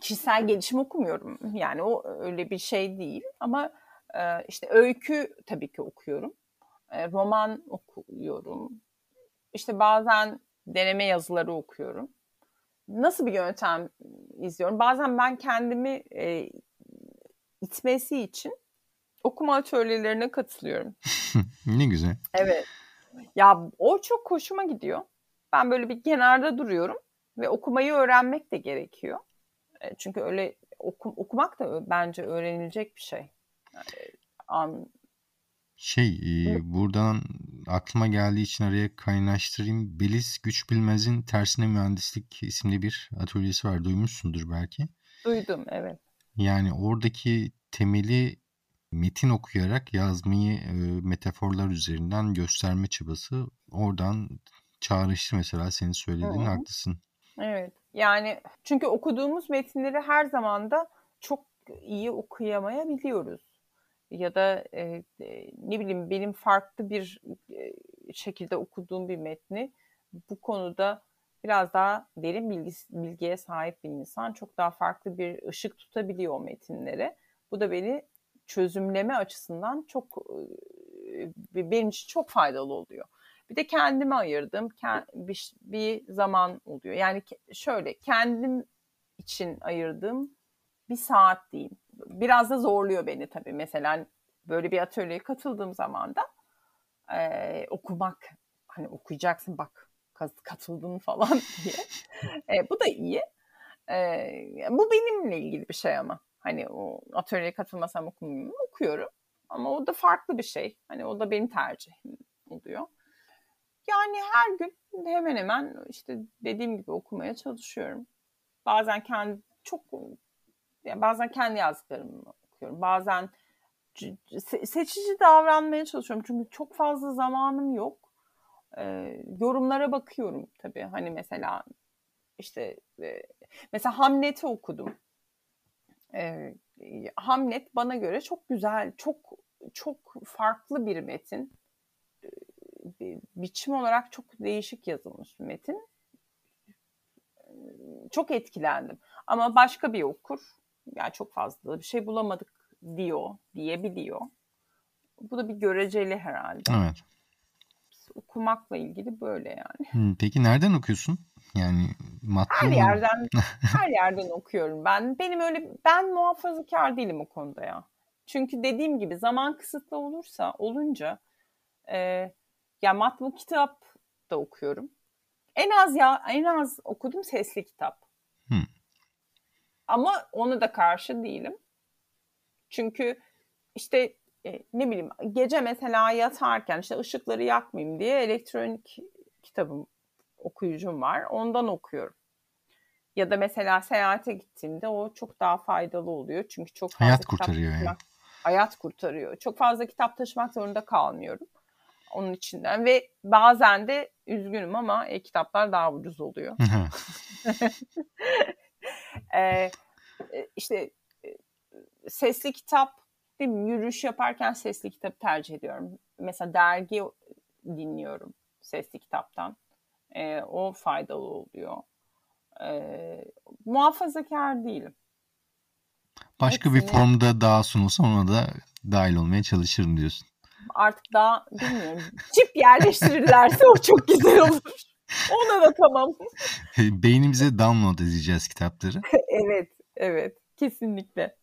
kişisel gelişim okumuyorum. Yani o öyle bir şey değil ama e, işte öykü tabii ki okuyorum. E, roman okuyorum. İşte bazen deneme yazıları okuyorum. Nasıl bir yöntem izliyorum? Bazen ben kendimi e, itmesi için okuma atölyelerine katılıyorum. [laughs] ne güzel. Evet. Ya o çok hoşuma gidiyor. Ben böyle bir kenarda duruyorum ve okumayı öğrenmek de gerekiyor. E, çünkü öyle oku, okumak da bence öğrenilecek bir şey. Yani, an... Şey e, buradan aklıma geldiği için araya kaynaştırayım. Beliz Güç Bilmez'in Tersine Mühendislik isimli bir atölyesi var. Duymuşsundur belki. Duydum evet. Yani oradaki temeli metin okuyarak yazmayı e, metaforlar üzerinden gösterme çabası oradan çağrıştı mesela senin söylediğin Hı. haklısın. Evet. Yani çünkü okuduğumuz metinleri her zaman da çok iyi okuyamayabiliyoruz. Ya da e, e, ne bileyim benim farklı bir e, şekilde okuduğum bir metni bu konuda biraz daha derin bilgi, bilgiye sahip bir insan çok daha farklı bir ışık tutabiliyor o metinlere. Bu da beni çözümleme açısından çok benim için çok faydalı oluyor. Bir de kendime ayırdım bir, bir zaman oluyor. Yani şöyle kendim için ayırdığım bir saat diyeyim. Biraz da zorluyor beni tabii. Mesela böyle bir atölyeye katıldığım zaman da e, okumak hani okuyacaksın bak katıldın [laughs] falan diye. E, bu da iyi. Ee, bu benimle ilgili bir şey ama. Hani o atölyeye katılmasam okumuyorum, okuyorum. Ama o da farklı bir şey. Hani o da benim tercihim oluyor. Yani her gün hemen hemen işte dediğim gibi okumaya çalışıyorum. Bazen kendi çok yani bazen kendi yazdıklarımı okuyorum. Bazen seçici davranmaya çalışıyorum. Çünkü çok fazla zamanım yok. Ee, yorumlara bakıyorum tabii. Hani mesela işte e, mesela Hamlet'i okudum. Ee, Hamlet bana göre çok güzel, çok çok farklı bir metin. Biçim olarak çok değişik yazılmış bir metin. Ee, çok etkilendim. Ama başka bir okur, yani çok fazla bir şey bulamadık diyor, diyebiliyor. Bu da bir göreceli herhalde. Evet. Okumakla ilgili böyle yani. Peki nereden okuyorsun? Yani matbu her yerden [laughs] her yerden okuyorum ben. Benim öyle ben muhafazakar değilim o konuda ya. Çünkü dediğim gibi zaman kısıtlı olursa olunca e, ya matbu kitap da okuyorum. En az ya en az okudum sesli kitap. Hmm. Ama onu da karşı değilim. Çünkü işte e, ne bileyim gece mesela yatarken işte ışıkları yakmayayım diye elektronik kitabım okuyucum var. Ondan okuyorum. Ya da mesela seyahate gittiğimde o çok daha faydalı oluyor. Çünkü çok fazla hayat kurtarıyor taşımak, yani. Hayat kurtarıyor. Çok fazla kitap taşımak zorunda kalmıyorum. Onun içinden ve bazen de üzgünüm ama e-kitaplar daha ucuz oluyor. ee, [laughs] işte sesli kitap değil mi? Yürüyüş yaparken sesli kitap tercih ediyorum. Mesela dergi dinliyorum sesli kitaptan. E, o faydalı oluyor. E, muhafazakar değilim. Başka Hepsini... bir formda daha sunulsa ona da dahil olmaya çalışırım diyorsun. Artık daha bilmiyorum. Çip yerleştirirlerse o çok güzel olur. Ona da tamam. [laughs] Beynimize download edeceğiz kitapları. [laughs] evet, evet. Kesinlikle.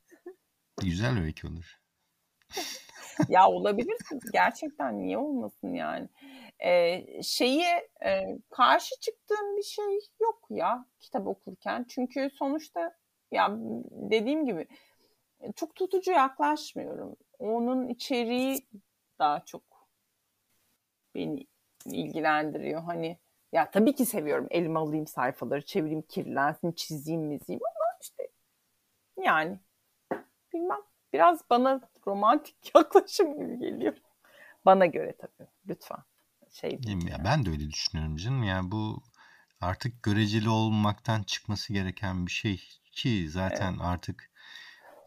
Güzel öykü olur. ya olabilir. Gerçekten niye olmasın yani. Ee, şeyi e, karşı çıktığım bir şey yok ya kitap okurken. Çünkü sonuçta ya dediğim gibi çok tutucu yaklaşmıyorum. Onun içeriği daha çok beni ilgilendiriyor. Hani ya tabii ki seviyorum. Elime alayım sayfaları, çevireyim, kirlensin, çizeyim, mizeyim ama işte yani bilmem. Biraz bana romantik [laughs] yaklaşım gibi geliyor. Bana göre tabii. Lütfen. Şey değil ya ben de öyle düşünüyorum canım. Yani bu artık göreceli olmaktan çıkması gereken bir şey ki zaten evet. artık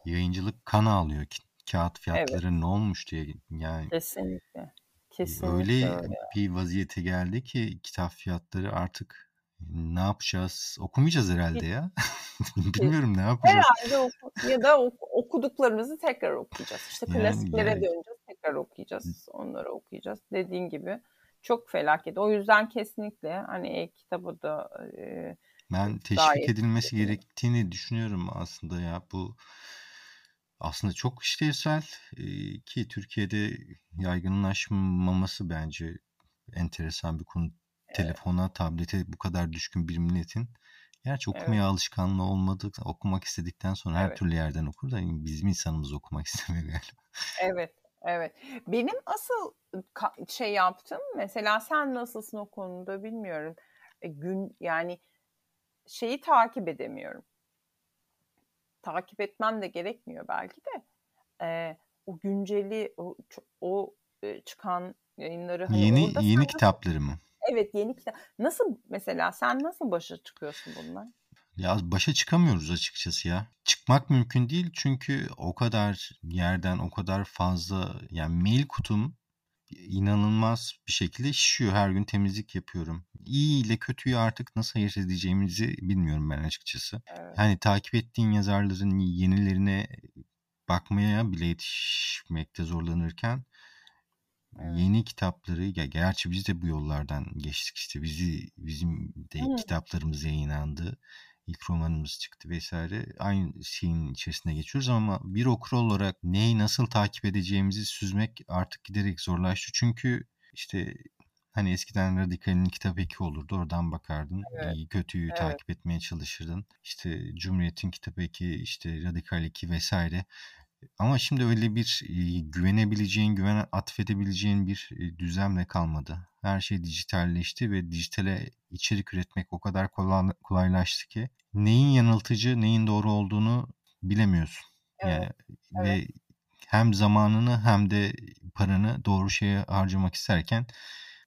yayıncılık kan alıyor ki kağıt fiyatları evet. ne olmuş diye yani kesinlikle kesinlikle öyle, bir vaziyete geldi ki kitap fiyatları artık ne yapacağız? Okumayacağız herhalde ya. [laughs] Bilmiyorum ne yapacağız. Herhalde oku ya da okuduklarımızı tekrar okuyacağız. İşte klasiklere yani, döneceğiz, tekrar okuyacağız. Onları okuyacağız. Dediğin gibi çok felaket. O yüzden kesinlikle hani e-kitabı da e, ben teşvik edilmesi gerektiğini düşünüyorum aslında ya bu aslında çok işlevsel e, ki Türkiye'de yaygınlaşmaması bence enteresan bir konu telefona, tablete bu kadar düşkün bir milletin gerçi okumaya evet. alışkanlığı olmadı. Okumak istedikten sonra her evet. türlü yerden okur da bizim insanımız okumak [laughs] istemiyor galiba. Evet. Evet. Benim asıl şey yaptım mesela sen nasılsın o konuda bilmiyorum. E, gün yani şeyi takip edemiyorum. Takip etmem de gerekmiyor belki de. E, o günceli o, o e, çıkan yayınları hani yeni yeni kitapları mı? Evet yeni kitap. Nasıl mesela sen nasıl başa çıkıyorsun bunlar? Ya başa çıkamıyoruz açıkçası ya. Çıkmak mümkün değil çünkü o kadar yerden o kadar fazla yani mail kutum inanılmaz bir şekilde şişiyor. Her gün temizlik yapıyorum. İyi ile kötüyü artık nasıl ayırt edeceğimizi bilmiyorum ben açıkçası. Evet. Hani takip ettiğin yazarların yenilerine bakmaya bile yetişmekte zorlanırken Evet. Yeni kitapları ya gerçi biz de bu yollardan geçtik işte bizi bizim de evet. kitaplarımız yayınlandı. İlk romanımız çıktı vesaire. Aynı şeyin içerisinde geçiyoruz ama bir okur olarak neyi nasıl takip edeceğimizi süzmek artık giderek zorlaştı. Çünkü işte Hani eskiden Radikal'in kitap eki olurdu. Oradan bakardın. Evet. İyi kötüyü Evet. takip etmeye çalışırdın. İşte Cumhuriyet'in kitap eki, işte Radikal eki vesaire. Ama şimdi öyle bir güvenebileceğin, güven atfedebileceğin bir e, düzlemle kalmadı. Her şey dijitalleşti ve dijitale içerik üretmek o kadar kolay, kolaylaştı ki neyin yanıltıcı, neyin doğru olduğunu bilemiyorsun. Evet, Yani evet. ve hem zamanını hem de paranı doğru şeye harcamak isterken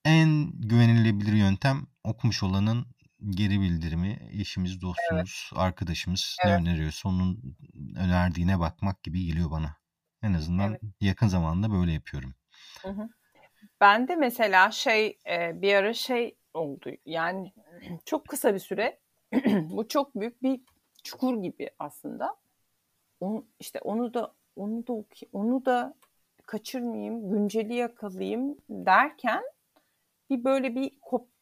en güvenilebilir yöntem okumuş olanın geri bildirimi, eşimiz, dostumuz, arkadaşımız ne Evet. öneriyorsa onun önerdiğine bakmak gibi geliyor bana. En azından Evet. yakın zamanda böyle yapıyorum. Hı hı. Ben de mesela şey e, bir ara şey oldu. Yani [clears throat] çok kısa bir süre [clears throat] bu çok büyük bir çukur gibi aslında. Onu, işte onu da onu da oku- onu da kaçırmayayım, günceli yakalayayım derken bir böyle bir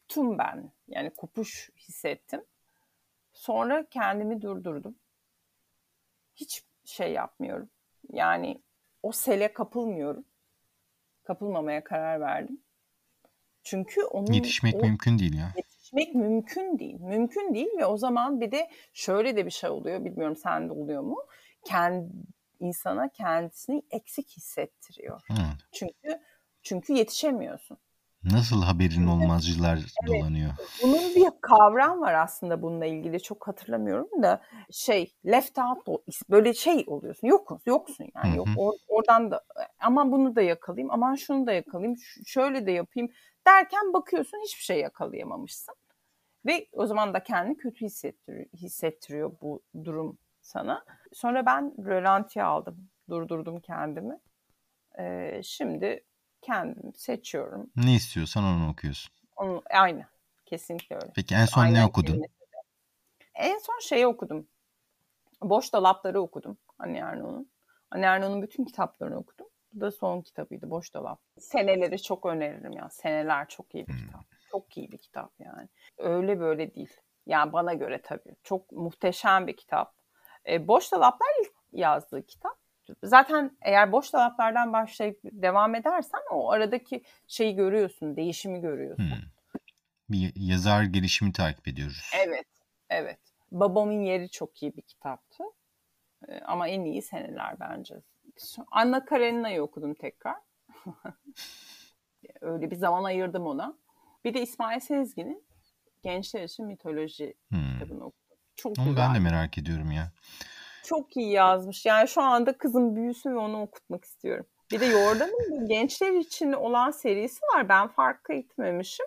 koptum ben. Yani kopuş hissettim. Sonra kendimi durdurdum. Hiç şey yapmıyorum. Yani o sele kapılmıyorum. Kapılmamaya karar verdim. Çünkü onun Yetişmek o mümkün değil ya. yetişmek mümkün değil. Mümkün değil ve o zaman bir de şöyle de bir şey oluyor. Bilmiyorum sende oluyor mu? Kendi, insana kendisini eksik hissettiriyor. Hı. Çünkü çünkü yetişemiyorsun. Nasıl haberin olmazcılar dolanıyor. Bunun bir kavram var aslında bununla ilgili çok hatırlamıyorum da şey left out böyle şey oluyorsun yoksun yoksun yani Hı yok or- oradan da aman bunu da yakalayayım aman şunu da yakalayayım şöyle de yapayım derken bakıyorsun hiçbir şey yakalayamamışsın ve o zaman da kendini kötü hissettiriyor, hissettiriyor bu durum sana. Sonra ben rölantiye aldım durdurdum kendimi. Ee, şimdi kendim seçiyorum. Ne istiyorsan onu okuyorsun. Onu, aynı. Kesinlikle öyle. Peki en son ne Aynen okudun? kelimesi. En son şeyi okudum. Boş Dolapları okudum. Anne Erno'nun. Anne Erno'nun bütün kitaplarını okudum. Bu da son kitabıydı Boş Dolap. Seneleri çok öneririm ya. Seneler çok iyi bir Hmm. kitap. Çok iyi bir kitap yani. Öyle böyle değil. Yani bana göre tabii. Çok muhteşem bir kitap. E, Boş Dolaplar ilk yazdığı kitap. Zaten eğer boş dolaplardan başlayıp devam edersen o aradaki şeyi görüyorsun, değişimi görüyorsun. Hmm. Bir yazar gelişimi takip ediyoruz. Evet, evet. Babamın Yeri çok iyi bir kitaptı. Ee, Ama en iyi seneler bence. Anna Karenina'yı okudum tekrar. [laughs] Öyle bir zaman ayırdım ona. Bir de İsmail Sezgin'in Gençler için Mitoloji Hmm. kitabını okudum. Çok Onu güzel. ben de merak ediyorum ya. Çok iyi yazmış. Yani şu anda kızım büyüsün ve onu okutmak istiyorum. Bir de Yordam'ın bu gençler için olan serisi var. Ben farklı etmemişim.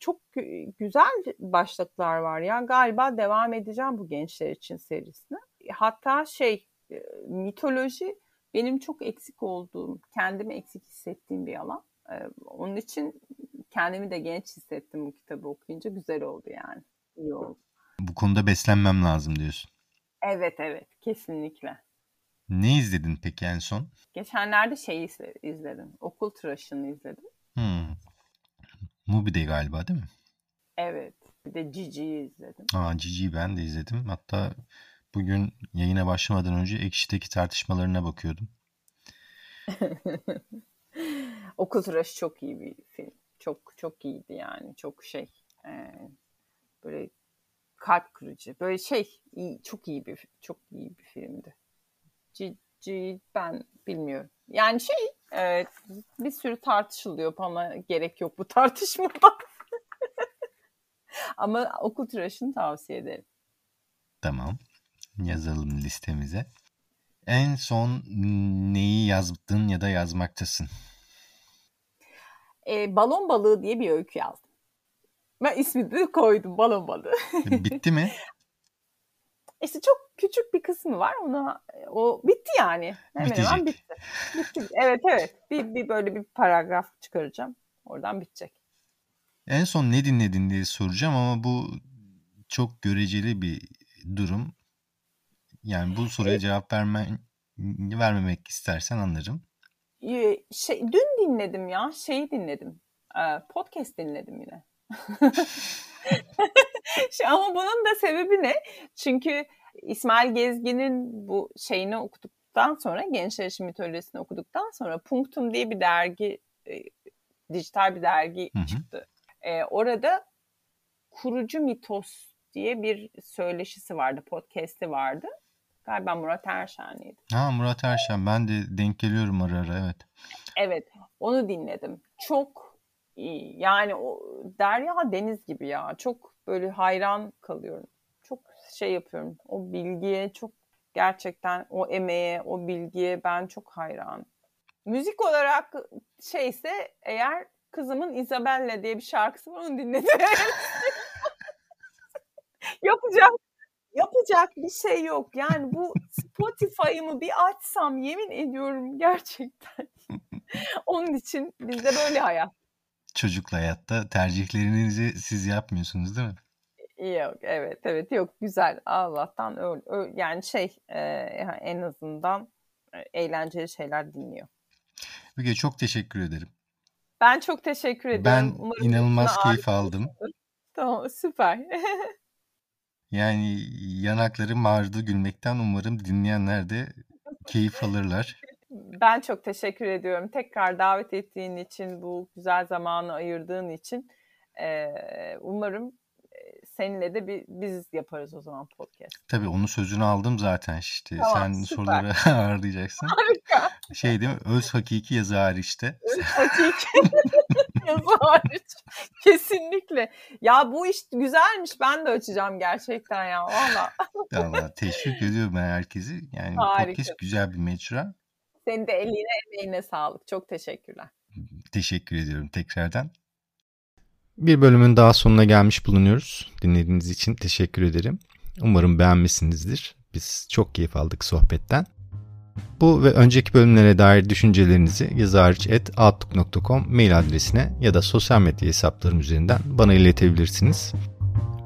Çok gü- güzel başlıklar var ya. Galiba devam edeceğim bu gençler için serisine. Hatta şey e, mitoloji benim çok eksik olduğum, kendimi eksik hissettiğim bir alan. E, Onun için kendimi de genç hissettim bu kitabı okuyunca. Güzel oldu yani. İyi oldu. Bu konuda beslenmem lazım diyorsun. Evet evet kesinlikle. Ne izledin peki en son? Geçenlerde şeyi izle- izledim. Okul tıraşını izledim. Hmm. Mubi'de galiba değil mi? Evet. Bir de Cici'yi izledim. Aa Cici ben de izledim. Hatta bugün yayına başlamadan önce Ekşi'deki tartışmalarına bakıyordum. [laughs] Okul tıraşı çok iyi bir film. Çok çok iyiydi yani. Çok şey e, böyle kalp kırıcı. Böyle şey iyi, çok iyi bir çok iyi bir filmdi. Cici ben bilmiyorum. Yani şey e, bir sürü tartışılıyor. Bana gerek yok bu [laughs] tartışmada. [laughs] Ama okul tıraşını tavsiye ederim. Tamam. Yazalım listemize. En son neyi yazdın ya da yazmaktasın? E, balon balığı diye bir öykü yazdım. Ben ismini de koydum balon balığı. Bitti mi? [laughs] İşte çok küçük bir kısmı var. Ona o bitti yani. Hemen hemen bitti. bitti. Evet evet. Bir, bir böyle bir paragraf çıkaracağım. Oradan bitecek. En son ne dinledin diye soracağım ama bu çok göreceli bir durum. Yani bu soruya cevap vermen vermemek istersen anlarım. Şey, dün dinledim ya. Şeyi dinledim. Ee, Podcast dinledim yine. Ama bunun da sebebi ne? Çünkü İsmail Gezgin'in bu şeyini okuduktan sonra Gençler İşi Mitolojisi'ni okuduktan sonra Punktum diye bir dergi e, dijital bir dergi Hı hı. çıktı E, orada kurucu mitos diye bir söyleşisi vardı, podcast'i vardı. Galiba Murat Erşen'iydi. Ha Murat Erşen. Ben de denk geliyorum ara ara evet. Evet. Onu dinledim. Çok. Yani o Derya Deniz gibi ya. Çok böyle hayran kalıyorum. Çok şey yapıyorum. O bilgiye çok gerçekten o emeğe, o bilgiye ben çok hayran. Müzik olarak şeyse eğer kızımın Isabella diye bir şarkısı var onu dinledim. [laughs] Yapacak yapacak bir şey yok. Yani bu Spotify'ımı bir açsam yemin ediyorum gerçekten. [laughs] Onun için bizde böyle hayat. Çocukla hayatta tercihlerinizi siz yapmıyorsunuz değil mi? Yok evet evet yok güzel Allah'tan öyle, öyle yani şey e, en azından e, eğlenceli şeyler dinliyor. Müge çok teşekkür ederim. Ben çok teşekkür ediyorum. Ben Umarım inanılmaz keyif aldım. [laughs] Tamam süper. [laughs] Yani yanaklarım ağrıdı gülmekten. Umarım dinleyenler de keyif alırlar. Ben çok teşekkür ediyorum. Tekrar davet ettiğin için, bu güzel zamanı ayırdığın için. Umarım seninle de bir, biz yaparız o zaman podcast. Tabii onun sözünü aldım zaten işte. Tamam, Sen süper. soruları [laughs] ağırlayacaksın. Harika. Şey değil mi? Öz hakiki yazı hariçte. Öz hakiki [laughs] yazı hariç. Kesinlikle. Ya bu iş güzelmiş. Ben de açacağım gerçekten ya. Valla. Valla teşvik ediyorum ben herkesi. Yani Harika. podcast güzel bir mecra. Senin de eline emeğine sağlık. Çok teşekkürler. Teşekkür ediyorum tekrardan. Bir bölümün daha sonuna gelmiş bulunuyoruz. Dinlediğiniz için teşekkür ederim. Umarım beğenmişsinizdir. Biz çok keyif aldık sohbetten. Bu ve önceki bölümlere dair düşüncelerinizi yazarç.outlook.com mail adresine ya da sosyal medya hesaplarım üzerinden bana iletebilirsiniz.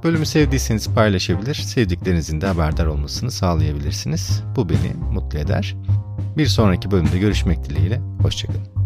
Bölümü sevdiyseniz paylaşabilir, sevdiklerinizin de haberdar olmasını sağlayabilirsiniz. Bu beni mutlu eder. Bir sonraki bölümde görüşmek dileğiyle, hoşçakalın.